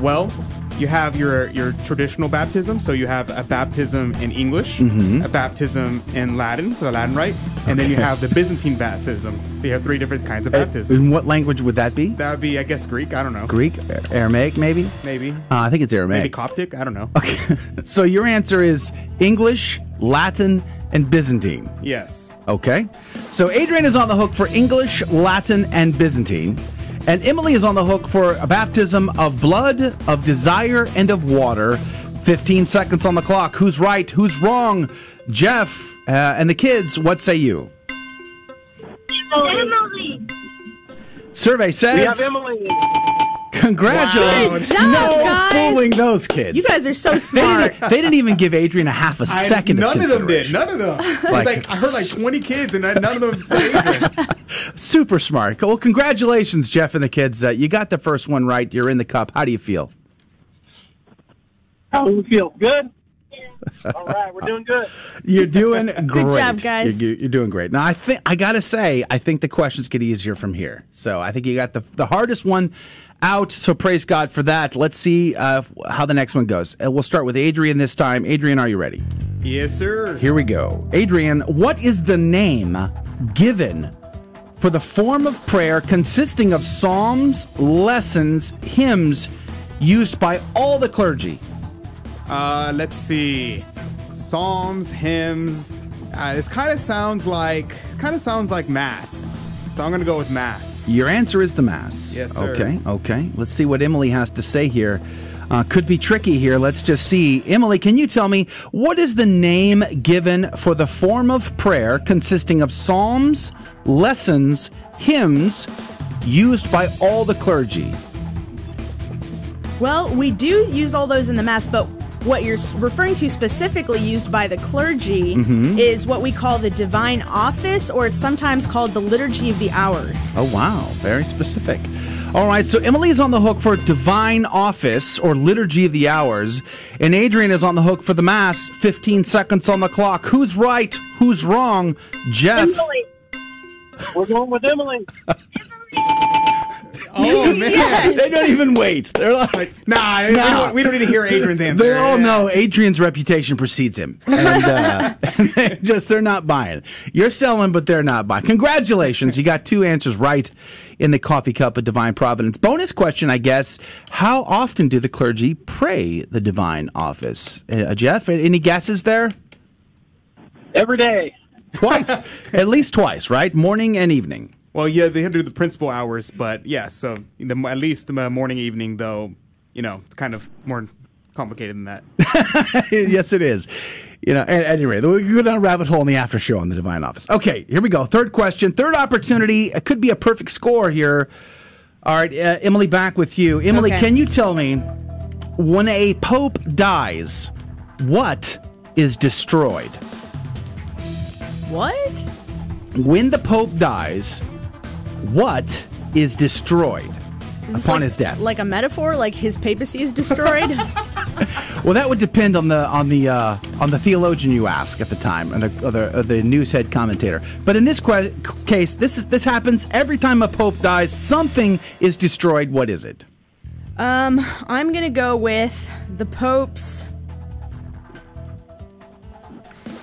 Well, you have your your traditional baptism. So you have a baptism in English, Mhm. a baptism in Latin for the Latin rite, and then you have the Byzantine baptism. So you have three different kinds of baptism. In what language would that be? That would be, I guess, Greek. I don't know. Greek, Aramaic, maybe. Maybe. Uh, I think it's Aramaic. Maybe Coptic. I don't know. Okay. so your answer is English, Latin, and Byzantine. Yes. Okay. So Adrian is on the hook for English, Latin, and Byzantine. And Emily is on the hook for a baptism of blood, of desire, and of water. 15 seconds on the clock. Who's right? Who's wrong? Jeff uh, and the kids, what say you? Emily. Survey says. We have Emily. Congratulations. Good job, no guys. fooling those kids. You guys are so They smart. didn't, they didn't even give Adrian a half a I- second none of of them did. None of them. Like- like, I heard like 20 kids, and none of them said Adrian. Super smart. Well, congratulations, Jeff and the kids. Uh, you got the first one right. You're in the cup. How do you feel? How do you feel? Good? All right, we're doing good. You're doing great. Good job, guys. You're, you're doing great. Now, I think I gotta say, I think the questions get easier from here. So I think you got the the hardest one out. So praise God for that. Let's see uh, how the next one goes. Uh, we'll start with Adrian this time. Adrian, are you ready? yes, sir. Here we go. Adrian, what is the name given for the form of prayer consisting of psalms, lessons, hymns, used by all the clergy? Uh, let's see. Psalms, hymns. Uh, this kind of sounds like kind of sounds like mass. So I'm gonna go with mass. Your answer is the Mass. Yes, sir. Okay, okay. Let's see what Emily has to say here. Uh, could be tricky here. Let's just see. Emily, can you tell me what is the name given for the form of prayer consisting of psalms, lessons, hymns used by all the clergy? Well, we do use all those in the Mass, but what you're referring to specifically used by the clergy Mhm. is what we call the divine office, or it's sometimes called the liturgy of the hours. Oh, wow. Very specific. All right, so Emily is on the hook for divine office or liturgy of the hours, and Adrian is on the hook for the Mass. 15 seconds on the clock. Who's right? Who's wrong? Jeff. Emily. We're going with Emily. Oh man, They don't even wait. They're like, nah, we don't- we don't need to hear Adrian's answer. They all know Adrian's reputation precedes him, and uh, they just they're not buying. You're selling, but they're not buying. Congratulations, you got two answers right in the coffee cup of divine providence. Bonus question, I guess: How often do the clergy pray the divine office? Uh, Jeff, any guesses there? Every day. Twice, at least twice, right? Morning and evening. Well, yeah, they have to do the principal hours, but yeah, so the, at least the morning, evening, though, you know, it's kind of more complicated than that. yes, it is. You know, at any rate, we can go down a rabbit hole in the after show on the Divine Office. Okay, here we go. Third question, third opportunity. It could be a perfect score here. All right, uh, Emily, back with you. Emily, Okay. can you tell me when a pope dies, what is destroyed? What? When the pope dies, what is destroyed upon like, his death? Like a metaphor? Like his papacy is destroyed? Well, that would depend on the on the uh, on the theologian you ask at the time, and the or the, or the news head commentator. But in this que- case, this is this happens every time a pope dies. Something is destroyed. What is it? um, I'm gonna go with the Pope's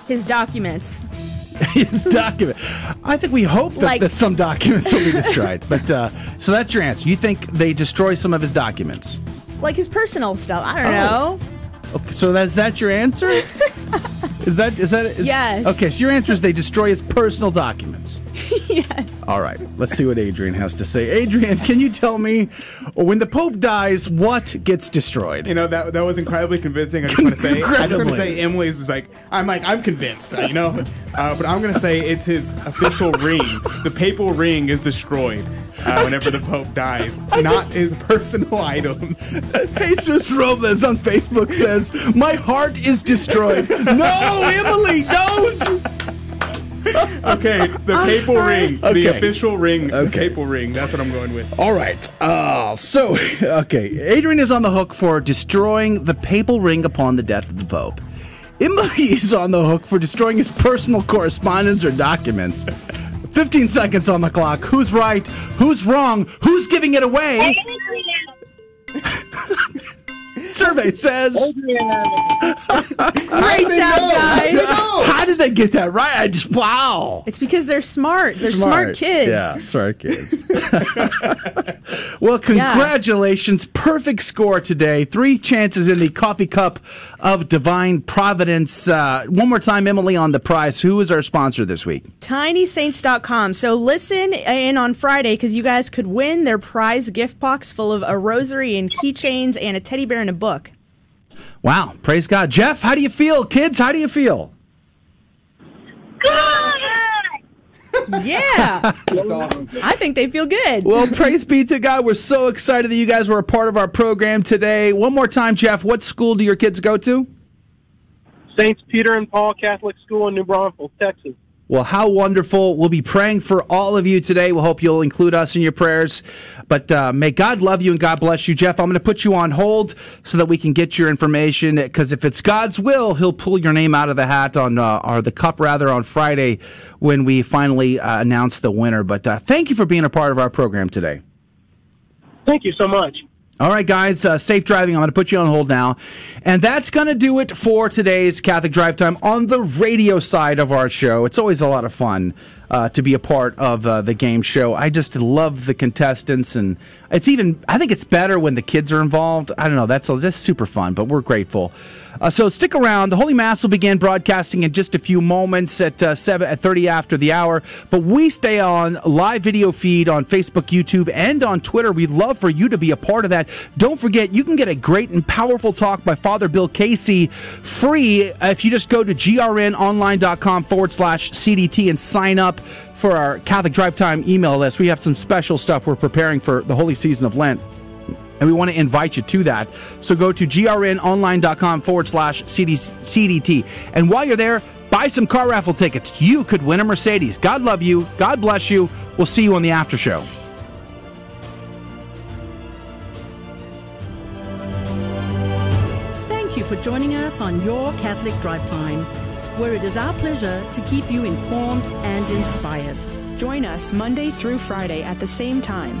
his documents. His document. I think we hope that, Like- that some documents will be destroyed. but uh, so that's your answer. You think they destroy some of his documents? Like his personal stuff. I don't Oh. know. Okay, so is that your answer? is that is that is, Yes. Okay, so your answer is they destroy his personal documents. yes. All right, let's see what Adrian has to say. Adrian, can you tell me when the Pope dies, what gets destroyed? You know that that was incredibly convincing. I just want to say, I just want to say, Emily's was like, I'm like, I'm convinced, uh, you know, uh, but I'm gonna say it's his official ring. The papal ring is destroyed uh, whenever the Pope dies, not his personal items. Jesus Robles on Facebook says, "My heart is destroyed." no, Emily, don't. Okay, the I'm papal sorry. ring, the official ring, the papal ring. That's what I'm going with. All right. Uh, so, okay, Adrian is on the hook for destroying the papal ring upon the death of the Pope. Emily is on the hook for destroying his personal correspondence or documents. 15 seconds on the clock. Who's right? Who's wrong? Who's giving it away? Survey says. Great job, guys. How did they get that right? I just, wow. It's because they're smart. They're smart, kids. Yeah, smart kids. well, congratulations. Perfect score today. Three chances in the coffee cup of divine providence. Uh, one more time, Emily, on the prize. Who is our sponsor this week? tinysaints.com. So listen in on Friday because you guys could win their prize gift box full of a rosary and keychains and a teddy bear and a book. Wow. Praise God. Jeff, how do you feel? Kids, how do you feel? Yeah. That's awesome. I think they feel good. Well, praise be to God. We're so excited that you guys were a part of our program today. One more time, Jeff, what school do your kids go to? Saints Peter and Paul Catholic School in New Braunfels, Texas. Well, how wonderful. We'll be praying for all of you today. We'll hope you'll include us in your prayers. But uh, may God love you and God bless you. Jeff, I'm going to put you on hold so that we can get your information because if it's God's will, He'll pull your name out of the hat on, uh, or the cup rather, on Friday when we finally uh, announce the winner. But uh, thank you for being a part of our program today. Thank you so much. All right, guys, uh, safe driving. I'm going to put you on hold now. And that's going to do it for today's Catholic Drive Time on the radio side of our show. It's always a lot of fun uh, to be a part of uh, the game show. I just love the contestants, and it's even. I think it's better when the kids are involved. I don't know. That's just super fun, but we're grateful. Uh, so stick around. The Holy Mass will begin broadcasting in just a few moments at uh, seven at thirty after the hour. But we stay on live video feed on Facebook, YouTube, and on Twitter. We'd love for you to be a part of that. Don't forget, you can get a great and powerful talk by Father Bill Casey free if you just go to grnonline.com forward slash CDT and sign up for our Catholic Drive Time email list. We have some special stuff we're preparing for the holy season of Lent. And we want to invite you to that. So go to grnonline.com forward slash CDT. And while you're there, buy some car raffle tickets. You could win a Mercedes. God love you. God bless you. We'll see you on the after show. Thank you for joining us on Your Catholic Drive Time, where it is our pleasure to keep you informed and inspired. Join us Monday through Friday at the same time,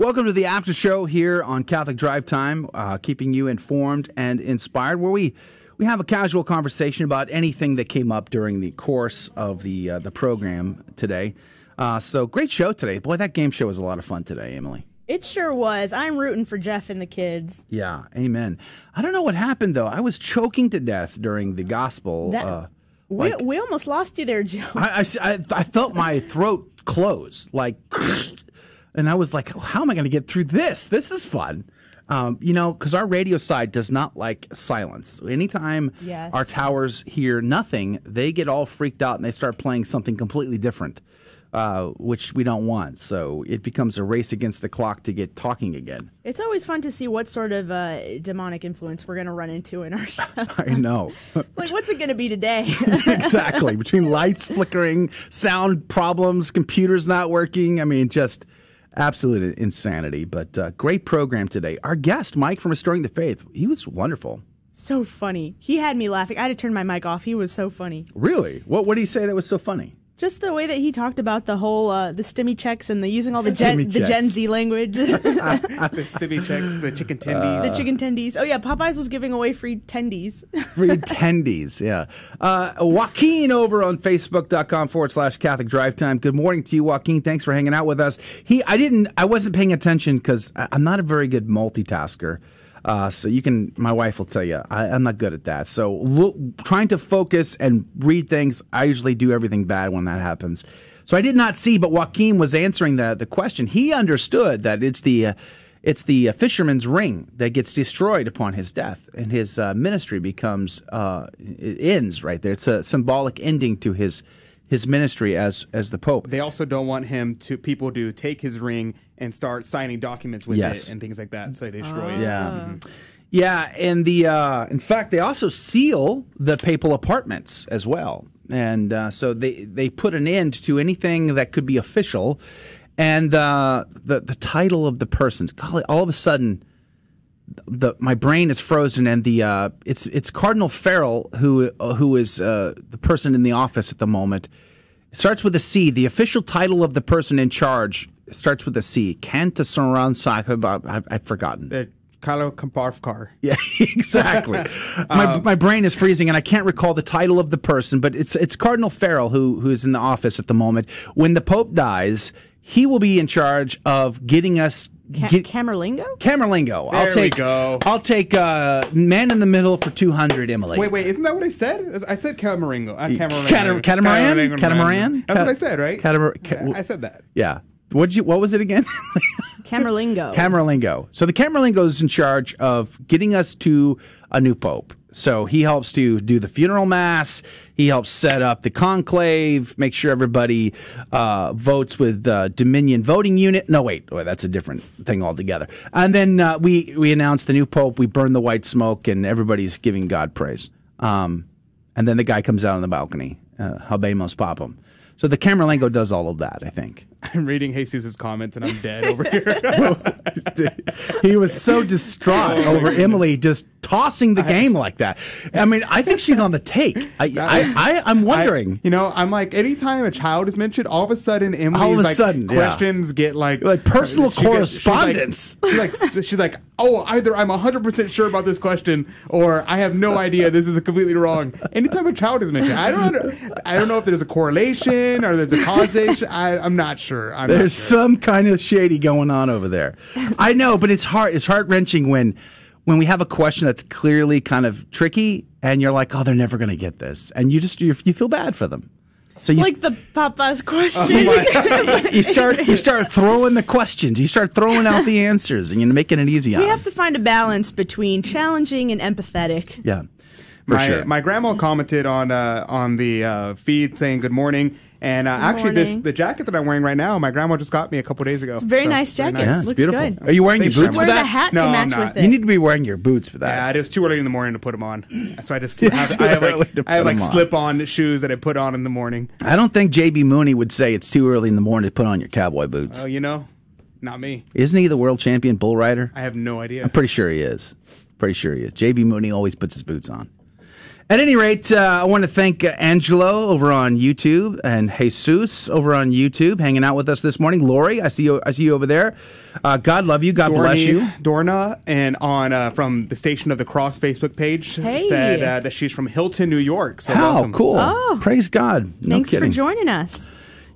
Welcome to the after show here on Catholic Drive Time, uh, keeping you informed and inspired, where we we have a casual conversation about anything that came up during the course of the uh, the program today. Uh, so great show today, boy! That game show was a lot of fun today, Emily. It sure was. I'm rooting for Jeff and the kids. Yeah, amen. I don't know what happened though. I was choking to death during the gospel. That- uh, We, we almost lost you there, Joe. I, I, I- I felt my throat close, like, and I was like, how am I going to get through this? This is fun. Um, you know, because our radio side does not like silence. Anytime Yes. our towers hear nothing, they get all freaked out and they start playing something completely different, uh, which we don't want. So it becomes a race against the clock to get talking again. It's always fun to see what sort of uh, demonic influence we're going to run into in our show. I know. It's like, what's it going to be today? exactly. Between lights flickering, sound problems, computers not working. I mean, just absolute insanity. But uh, great program today. Our guest, Mike from Restoring the Faith, he was wonderful. so funny. He had me laughing. I had to turn my mic off. He was so funny. Really? What What did he say that was so funny? Just the way that he talked about the whole uh, the stimmy checks and the using all the gen, Stimmy the Gen. Z language. the stimmy checks, the chicken tendies. the chicken tendies. Oh yeah, Popeyes was giving away free tendies. Free tendies, yeah. Uh, Joaquin over on Facebook.com forward slash Catholic Drive Time. Good morning to you, Joaquin. Thanks for hanging out with us. He, I didn't, I wasn't paying attention because I'm not a very good multitasker. Uh, so you can, my wife will tell you, I, I'm not good at that. So look, trying to focus and read things, I usually do everything bad when that happens. So I did not see, but Joaquin was answering the the question. He understood that it's the uh, it's the uh, fisherman's ring that gets destroyed upon his death, and his uh, ministry becomes uh, it ends right there. It's a symbolic ending to his his ministry as as the pope. They also don't want him to people to take his ring and start signing documents with Yes. it and things like that, so they destroy it. Yeah. Yeah, and the uh, in fact they also seal the papal apartments as well, and uh, so they they put an end to anything that could be official, and uh, the the title of the persons. Golly, all of a sudden, the my brain is frozen, and the uh, it's it's Cardinal Farrell who uh, who is uh, the person in the office at the moment. It starts with a C. The official title of the person in charge starts with a C. Kantasaran Sahib. I've, I've forgotten. The Kalo Kamparfkar. Yeah, exactly. my, my brain is freezing, and I can't recall the title of the person, but it's it's Cardinal Farrell who who is in the office at the moment. When the Pope dies, he will be in charge of getting us. Ca- Get, Camerlengo? Camerlengo. I'll There we take. go. I'll take uh, man in the middle for two hundred. Emily. Wait, wait, isn't that what I said? I said Camaringo. Uh, Camaringo. Cata- catamaran? Catamaran? That's what I said, right? Catamar- ca- I said that. Yeah. What you? What was it again? Camerlengo. Camerlengo. So the Camerlengo is in charge of getting us to a new pope. So he helps to do the funeral mass. He helps set up the conclave, make sure everybody uh, votes with uh, Dominion voting unit. No, wait, that's a different thing altogether. And then uh, we we announce the new pope. We burn the white smoke, and everybody's giving God praise. Um, and then the guy comes out on the balcony, uh, Habemus Papam. So the Camerlengo does all of that, I think. I'm reading Jesus' comments and I'm dead over here. he was so distraught Oh, over goodness. Emily just tossing the game like that. I mean, I think she's on the take. I, I, I, I'm wondering. I- you know, I'm like, anytime a child is mentioned, all of a sudden Emily's All of a like sudden, yeah. questions get like Like personal she gets- she's like- correspondence. She's like, she's like, oh, either I'm 100 percent sure about this question, or I have no idea. This is completely wrong. Anytime a child is mentioned, I don't, I don't know if there's a correlation or there's a causation. I, I'm not sure. I'm There's sure. some kind of shady going on over there. I know, but it's hard. It's heart wrenching when when we have a question that's clearly kind of tricky, and you're like, oh, they're never going to get this, and you just you, you feel bad for them. So you like the Papa's question. you start you start throwing the questions, you start throwing out the answers, and you're making it easy on we them. have to find a balance between challenging and empathetic. Yeah, for my, sure. My grandma commented on uh, on the uh, feed saying good morning. And uh, actually, this the jacket that I'm wearing right now, my grandma just got me a couple days ago. It's a very nice jacket. Yeah, it's Looks beautiful. good. Are you wearing Thanks, your boots Grandma. for Wear that? the hat No, to I'm not. with it. You need to be wearing your boots for that. Yeah, it was too early in the morning to put them on. So I just have, too I have early like, to I have put like 'em on. slip on shoes that I put on in the morning. I don't think JB Mauney would say it's too early in the morning to put on your cowboy boots. Oh, you know, not me. Isn't he the world champion bull rider? I have no idea. I'm pretty sure he is. Pretty sure he is. JB Mauney always puts his boots on. At any rate, uh, I want to thank uh, Angelo over on YouTube and Jesus over on YouTube hanging out with us this morning. Lori, I see you. I see you over there. Uh, God love you. God bless you. Dorna, and on uh, from the Station of the Cross Facebook page Hey. said uh, that she's from Hilton, New York. So How welcome. cool! Oh. Praise God. No Thanks kidding. for joining us.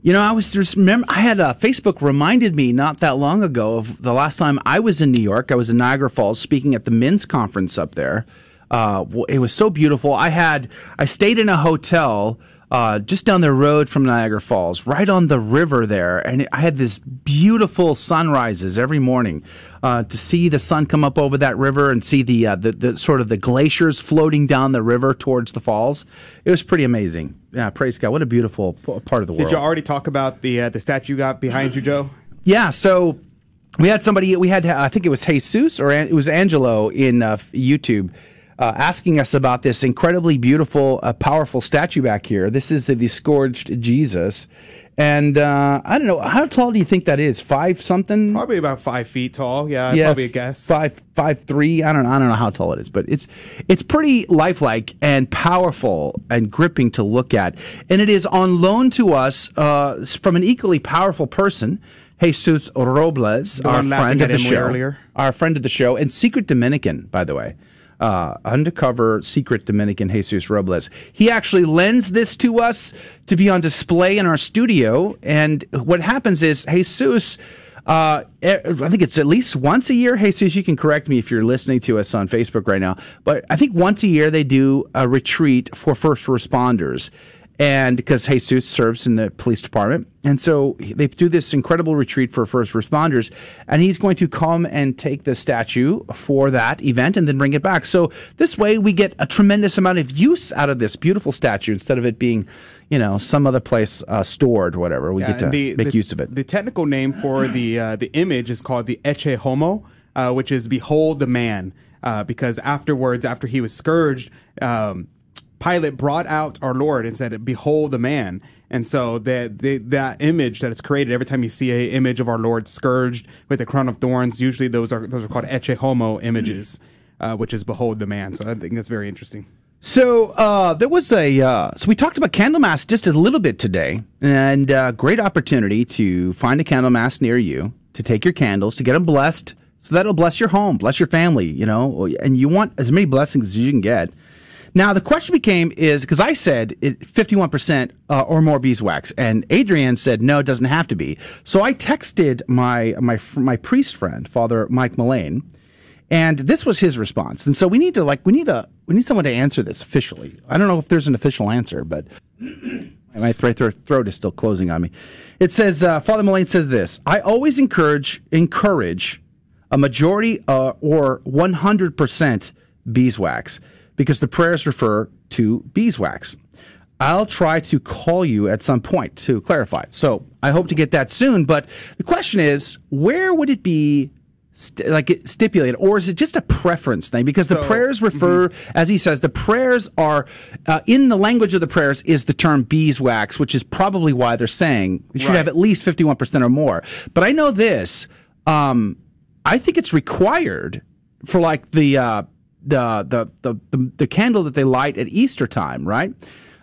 You know, I was just remember I had uh, Facebook reminded me not that long ago of the last time I was in New York. I was in Niagara Falls speaking at the men's conference up there. Uh, it was so beautiful. I had I stayed in a hotel uh, just down the road from Niagara Falls, right on the river there, and I had this beautiful sunrises every morning. Uh, to see the sun come up over that river and see the, uh, the the sort of the glaciers floating down the river towards the falls, it was pretty amazing. Yeah, praise God! What a beautiful p- part of the world. Did you already talk about the uh, the statue you got behind you, Joe? Yeah, so we had somebody. We had I think it was Jesus or it was Angelo in uh, YouTube. Uh, asking us about this incredibly beautiful, uh, powerful statue back here. This is the scourged Jesus, and uh, I don't know how tall do you think that is? Five something? Probably about five feet tall. Yeah, probably a guess. Five, five, three. I don't know. I don't know how tall it is, but it's it's pretty lifelike and powerful and gripping to look at. And it is on loan to us uh, from an equally powerful person, Jesus Robles, The our friend of the show, earlier. our friend of the show, and secret Dominican, by the way. Uh, undercover secret Dominican Jesus Robles. He actually lends this to us to be on display in our studio. And what happens is Jesus uh, I think it's at least once a year. Jesus, you can correct me if you're listening to us on Facebook right now, but I think once a year they do a retreat for first responders. And because Jesus serves in the police department. And so they do this incredible retreat for first responders. And he's going to come and take the statue for that event and then bring it back. So this way we get a tremendous amount of use out of this beautiful statue instead of it being, you know, some other place uh, stored or whatever. We Yeah, get to the- make the- use of it. The technical name for the uh, the image is called the Ecce Homo, uh, which is behold the man. Uh, because afterwards, after he was scourged, um, Pilate brought out our Lord and said, "Behold the man." And so that that image that is created every time you see a image of our Lord scourged with a crown of thorns, usually those are those are called Ecce Homo images, uh, which is behold the man. So I think that's very interesting. So uh, there was a uh, so we talked about Candlemas just a little bit today, and uh, great opportunity to find a Candlemas near you to take your candles to get them blessed, so that'll bless your home, bless your family, you know, and you want as many blessings as you can get. Now the question became is because I said fifty one percent or more beeswax, and Adrian said no, it doesn't have to be. So I texted my my my priest friend, Father Mike Mullane. And this was his response. And so we need to like we need a we need someone to answer this officially. I don't know if there's an official answer, but my throat, throat is still closing on me. It says uh, Father Mullane says this: I always encourage encourage a majority uh, or 100% beeswax because the prayers refer to beeswax. I'll try to call you at some point to clarify. So I hope to get that soon. But the question is, where would it be st- like stipulated, or is it just a preference thing? Because the So- prayers refer, as he says, the prayers are uh, in the language of the prayers is the term beeswax, which is probably why they're saying you should Right. have at least fifty one percent or more. But I know this. Um, I think it's required for like the uh, the, the the the candle that they light at Easter time, right?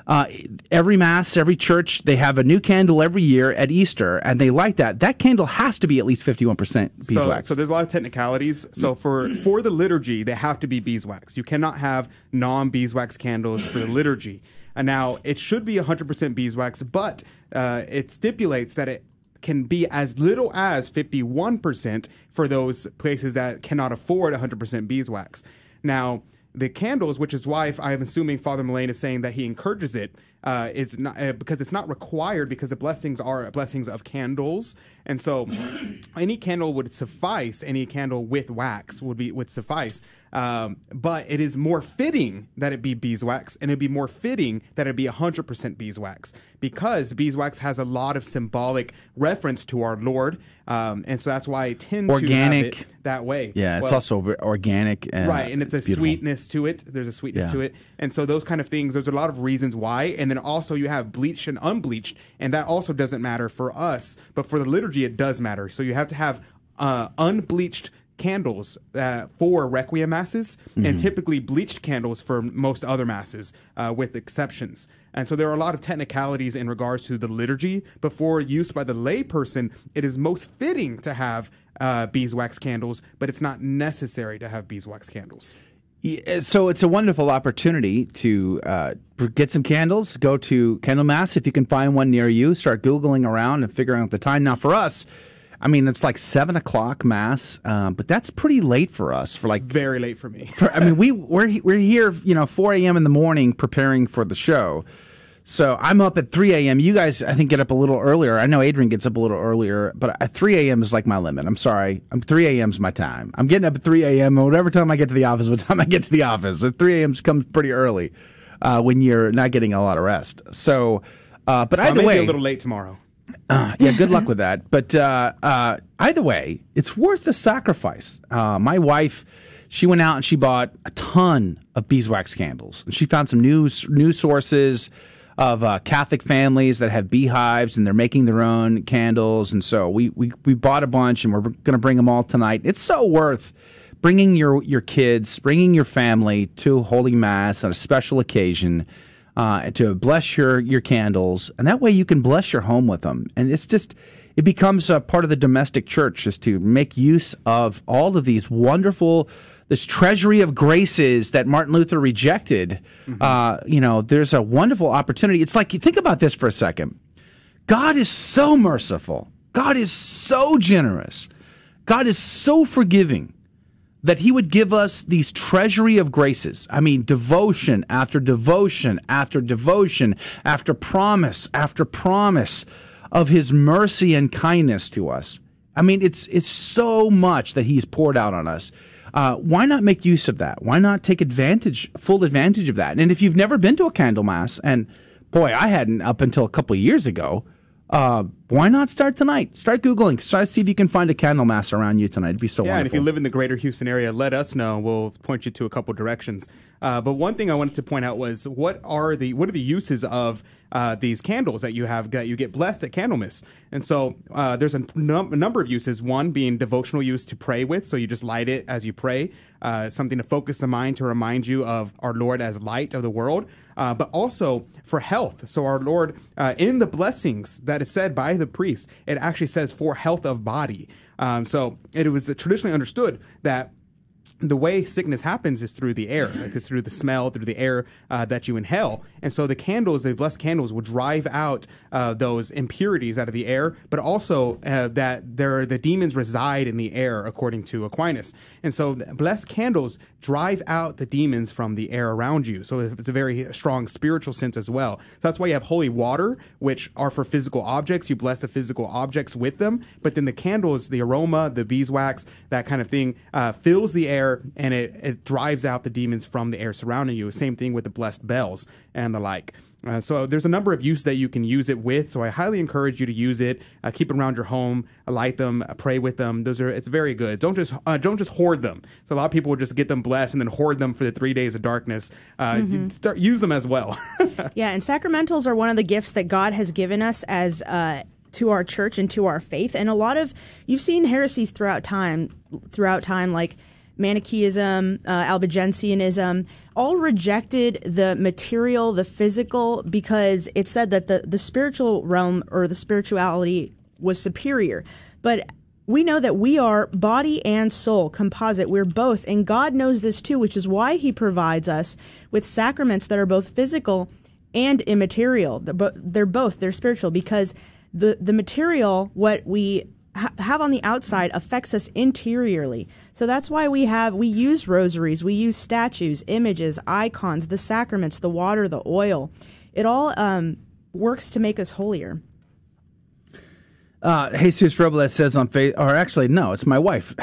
Uh, every mass, every church, they have a new candle every year at Easter, and they light that. That candle has to be at least fifty-one percent So, beeswax. so there's a lot of technicalities. So for for the liturgy, they have to be beeswax. You cannot have non-beeswax candles for the liturgy. And now it should be 100% beeswax, but uh, it stipulates that it can be as little as 51% for those places that cannot afford 100% beeswax. Now, the candles, which is why I'm assuming Father Mullane is saying that he encourages it, uh, it's not uh, because it's not required because the blessings are blessings of candles, and so any candle would suffice. Any candle with wax would be would suffice. Um, but it is more fitting that it be beeswax, and it'd be more fitting that it be 100% beeswax because beeswax has a lot of symbolic reference to our Lord, um, and so that's why I tend to Organic. have it that way. yeah, it's Well, also organic, and right, and it's a beautiful. sweetness to it. There's a sweetness Yeah. to it, and so those kind of things. There's a lot of reasons why, and then also you have bleached and unbleached, and that also doesn't matter for us, but for the liturgy it does matter. So you have to have uh, unbleached candles uh, for requiem masses, and Mm-hmm. Mhm. typically bleached candles for most other masses, uh, with exceptions. And so there are a lot of technicalities in regards to the liturgy, but for use by the layperson, it is most fitting to have uh, beeswax candles, but it's not necessary to have beeswax candles. Yeah, so it's a wonderful opportunity to uh, get some candles. Go to Candle Mass if you can find one near you. Start googling around and figuring out the time. Now, for us, I mean, it's like seven o'clock mass, uh, but that's pretty late for us. For like very late for me. For, I mean, we we're we're here, you know, four a.m. in the morning preparing for the show. So I'm up at 3 a.m. You guys, I think, get up a little earlier. I know Adrian gets up a little earlier, but at 3 a.m. is like my limit. I'm sorry. I'm 3 a.m. is my time. I'm getting up at 3 a.m. and whatever time I get to the office, what time I get to the office. At 3 a.m. comes pretty early uh, when you're not getting a lot of rest. So, uh, but So I either may way, be a little late tomorrow. Uh, yeah, good luck with that. But uh, uh, either way, it's worth the sacrifice. Uh, my wife, she went out and she bought a ton of beeswax candles, and she found some new news sources of uh, Catholic families that have beehives and they're making their own candles. And so we we, we bought a bunch, and we're going to bring them all tonight. It's so worth bringing your your kids, bringing your family to Holy Mass on a special occasion uh, to bless your your candles, and that way you can bless your home with them. And it's just it becomes a part of the domestic church just to make use of all of these wonderful this treasury of graces that Martin Luther rejected. Uh, you know, there's a wonderful opportunity. It's like you think about this for a second. God is so merciful. God is so generous. God is so forgiving that he would give us these treasury of graces. I mean, devotion after devotion after devotion after promise after promise of his mercy and kindness to us. I mean, it's it's so much that he's poured out on us. Uh, why not make use of that? Why not take advantage, full advantage of that? And if you've never been to a candle mass, and boy, I hadn't up until a couple of years ago, uh, why not start tonight? Start googling. To see if you can find a candle mass around you tonight. It'd be so yeah, and if you live in the greater Houston area, let us know. We'll point you to a couple directions. Uh, but one thing I wanted to point out was what are the what are the uses of uh, these candles that you have that you get blessed at Candlemas? And so uh, there's a, num- a number of uses. One being devotional use to pray with, so you just light it as you pray. Uh, something to focus the mind to remind you of our Lord as light of the world. Uh, but also for health. So our Lord, uh, in the blessings that is said by the priest, it actually says for health of body. Um, so it was traditionally understood that the way sickness happens is through the air. Like it's through the smell, through the air uh, that you inhale. And so the candles, the blessed candles, will drive out uh, those impurities out of the air, but also uh, that there the demons reside in the air, according to Aquinas. And so blessed candles drive out the demons from the air around you. So it's a very strong spiritual sense as well. So that's why you have holy water, which are for physical objects. You bless the physical objects with them, but then the candles, the aroma, the beeswax, that kind of thing, uh, fills the air and it, it drives out the demons from the air surrounding you. Same thing with the blessed bells and the like. Uh, so there's a number of uses that you can use it with. So I highly encourage you to use it. Uh, keep it around your home, light them, uh, pray with them. Those are it's very good. Don't just uh, don't just hoard them. So a lot of people will just get them blessed and then hoard them for the three days of darkness. Uh, Mhm. Start use them as well. yeah, and sacramentals are one of the gifts that God has given us as uh, to our church and to our faith. And a lot of you've seen heresies throughout time, throughout time, like Manichaeism, uh, Albigensianism, all rejected the material, the physical, because it said that the the spiritual realm or the spirituality was superior. But we know that we are body and soul composite. We're both, and God knows this too, which is why He provides us with sacraments that are both physical and immaterial. They're, they're both they're spiritual because the the material what we ha- have on the outside affects us interiorly. So that's why we have we use rosaries, we use statues, images, icons, the sacraments, the water, the oil. It all um, works to make us holier. Uh, Jesus Robles says on Facebook, or actually, no, it's my wife.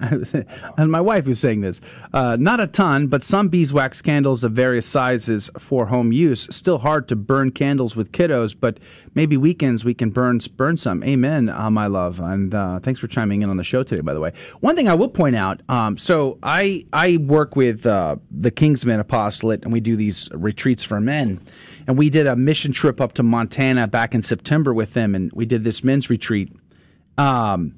and my wife who's saying this. Uh, not a ton, but some beeswax candles of various sizes for home use. Still hard to burn candles with kiddos, but maybe weekends we can burn burn some. Amen, uh, my love. And uh, thanks for chiming in on the show today, by the way. One thing I will point out um, so I, I work with uh, the Kingsman Apostolate, and we do these retreats for men and we did a mission trip up to Montana back in September with them, and we did this men's retreat. Um,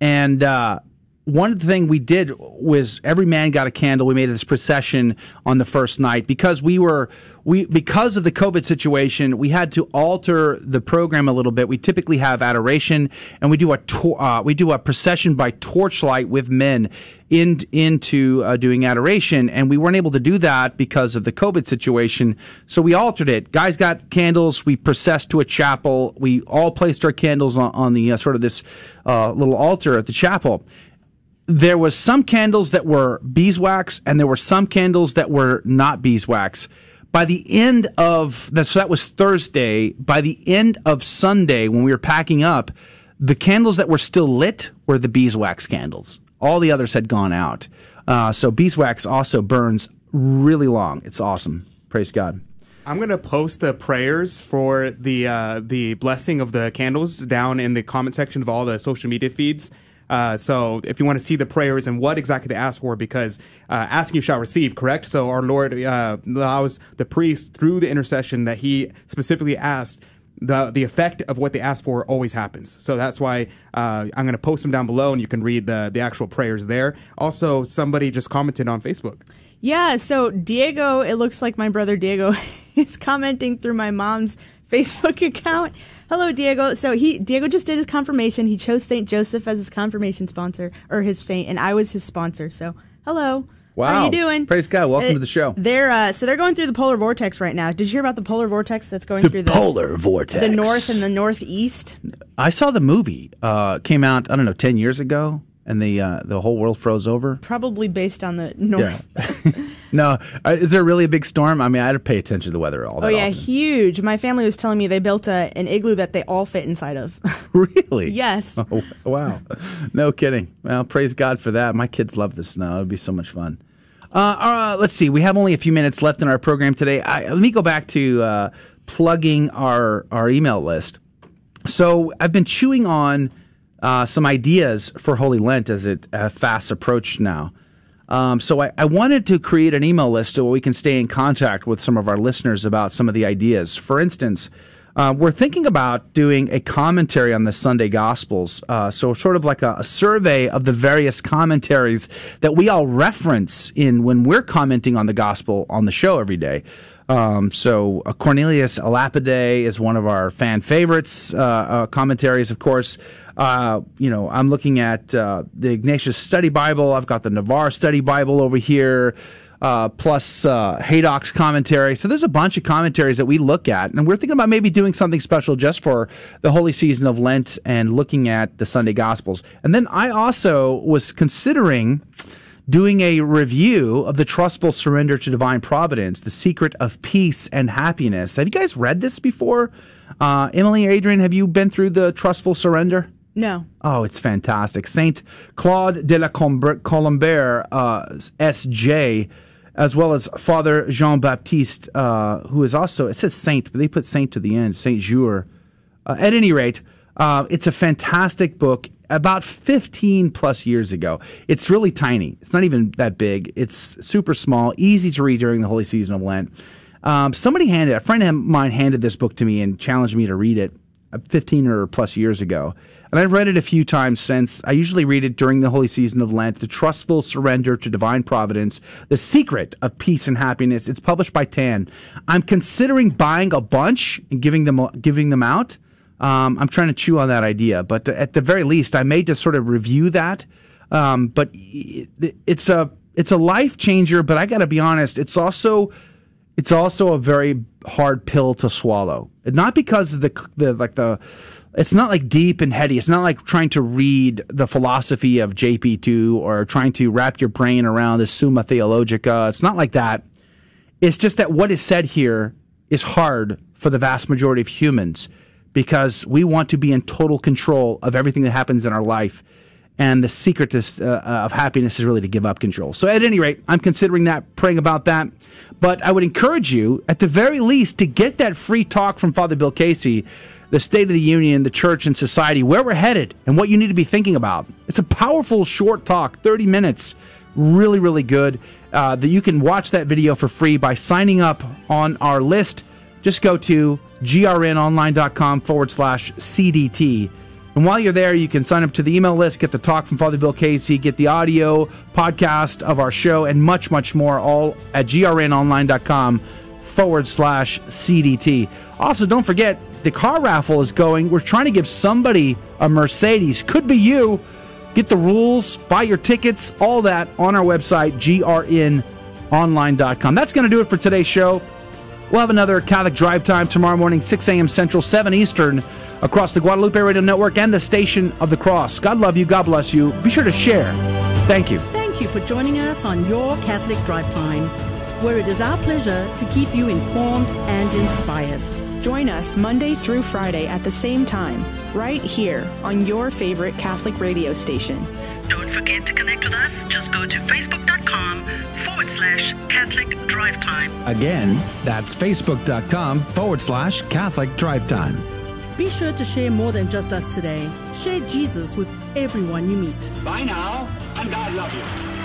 and uh, one thing we did was every man got a candle. We made this procession on the first night because we were we because of the COVID situation, we had to alter the program a little bit. We typically have adoration, and we do a uh, we do a procession by torchlight with men in, into uh, doing adoration, and we weren't able to do that because of the COVID situation. So we altered it. Guys got candles. We processed to a chapel. We all placed our candles on, on the uh, sort of this uh, little altar at the chapel there was some candles that were beeswax and there were some candles that were not beeswax. By the end of that, so that was Thursday. By the end of Sunday, when we were packing up, the candles that were still lit were the beeswax candles. All the others had gone out. Uh, so beeswax also burns really long. It's awesome. Praise God. I'm gonna post the prayers for the uh, the blessing of the candles down in the comment section of all the social media feeds. Uh, so if you want to see the prayers and what exactly they ask for, because uh, asking you shall receive, correct? So our Lord uh, allows the priest through the intercession that he specifically asked. The, the effect of what they ask for always happens. So that's why uh, I'm going to post them down below and you can read the, the actual prayers there. Also, somebody just commented on Facebook. Yeah, so Diego, it looks like my brother Diego is commenting through my mom's Facebook account. Hello, Diego. So he Diego just did his confirmation. He chose Saint Joseph as his confirmation sponsor or his saint, and I was his sponsor. So hello. Wow. How you doing? Praise God. Welcome Uh, to the show. They're uh, so they're going through the polar vortex right now. Did you hear about the polar vortex that's going The through the polar vortex. the north and the northeast? I saw the movie. Uh, came out, I don't know, 10 years ago, and the, uh, the whole world froze over. Probably based on the north. Yeah. No, uh, is there really a big storm? I mean, I had to pay attention to the weather all day. Oh yeah, often. huge. My family was telling me they built a, an igloo that they all fit inside of. Really? yes. Oh, wow. No kidding. Well, praise God for that. My kids love the snow. It would be so much fun. Uh, uh, let's see. We have only a few minutes left in our program today. I, let me go back to uh, plugging our, our email list. So I've been chewing on uh, some ideas for Holy Lent as it uh, fast approached now. Um, so I, I wanted to create an email list so we can stay in contact with some of our listeners about some of the ideas. For instance, uh, we're thinking about doing a commentary on the Sunday Gospels. Uh, so, sort of like a, a survey of the various commentaries that we all reference in when we're commenting on the Gospel on the show every day. Um, so, uh, Cornelius a Lapide is one of our fan favorites uh, uh, commentaries, of course. Uh, you know, I'm looking at uh, the Ignatius Study Bible. I've got the Navarre Study Bible over here uh, plus uh, Haydock's commentary. So there's a bunch of commentaries that we look at, and we're thinking about maybe doing something special just for the holy season of Lent and looking at the Sunday Gospels. And then I also was considering doing a review of the Trustful Surrender to Divine Providence, The Secret of Peace and Happiness. Have you guys read this before? Uh, Emily, Adrian, have you been through the Trustful Surrender? No. Oh, it's fantastic. Saint Claude de la Colomb- Colombert, uh, S.J., as well as Father Jean Baptiste, uh, who is also, it says saint, but they put saint to the end, Saint Jure. Uh, at any rate, uh, it's a fantastic book about 15 plus years ago. It's really tiny. It's not even that big. It's super small, easy to read during the holy season of Lent. Um, somebody handed, a friend of mine handed this book to me and challenged me to read it 15 or plus years ago. And I've read it a few times since. I usually read it during the holy season of Lent, The Trustful Surrender to Divine Providence, The Secret of Peace and Happiness. It's published by TAN. I'm considering buying a bunch and giving them, giving them out. Um, I'm trying to chew on that idea, but at the very least, I may just sort of review that. Um, but it's a it's a life changer. But I got to be honest, it's also it's also a very hard pill to swallow. Not because of the the like the it's not like deep and heady. It's not like trying to read the philosophy of JP2 or trying to wrap your brain around the Summa Theologica. It's not like that. It's just that what is said here is hard for the vast majority of humans because we want to be in total control of everything that happens in our life. And the secret to, uh, of happiness is really to give up control. So, at any rate, I'm considering that, praying about that. But I would encourage you, at the very least, to get that free talk from Father Bill Casey, the State of the Union, the church, and society, where we're headed, and what you need to be thinking about. It's a powerful, short talk, 30 minutes. Really, really good. Uh, that you can watch that video for free by signing up on our list. Just go to grnonline.com forward slash CDT. And while you're there, you can sign up to the email list, get the talk from Father Bill Casey, get the audio podcast of our show, and much, much more, all at grnonline.com forward slash CDT. Also, don't forget, the car raffle is going. We're trying to give somebody a Mercedes. Could be you. Get the rules, buy your tickets, all that on our website, grnonline.com. That's going to do it for today's show. We'll have another Catholic Drive Time tomorrow morning, 6 a.m. Central, 7 Eastern, across the Guadalupe Radio Network and the Station of the Cross. God love you. God bless you. Be sure to share. Thank you. Thank you for joining us on Your Catholic Drive Time, where it is our pleasure to keep you informed and inspired. Join us Monday through Friday at the same time, right here on your favorite Catholic radio station. Don't forget to connect with us. Just go to facebook.com forward slash Catholic Drive Time. Again, that's facebook.com forward slash Catholic Drive Time. Be sure to share more than just us today. Share Jesus with everyone you meet. Bye now, and God love you.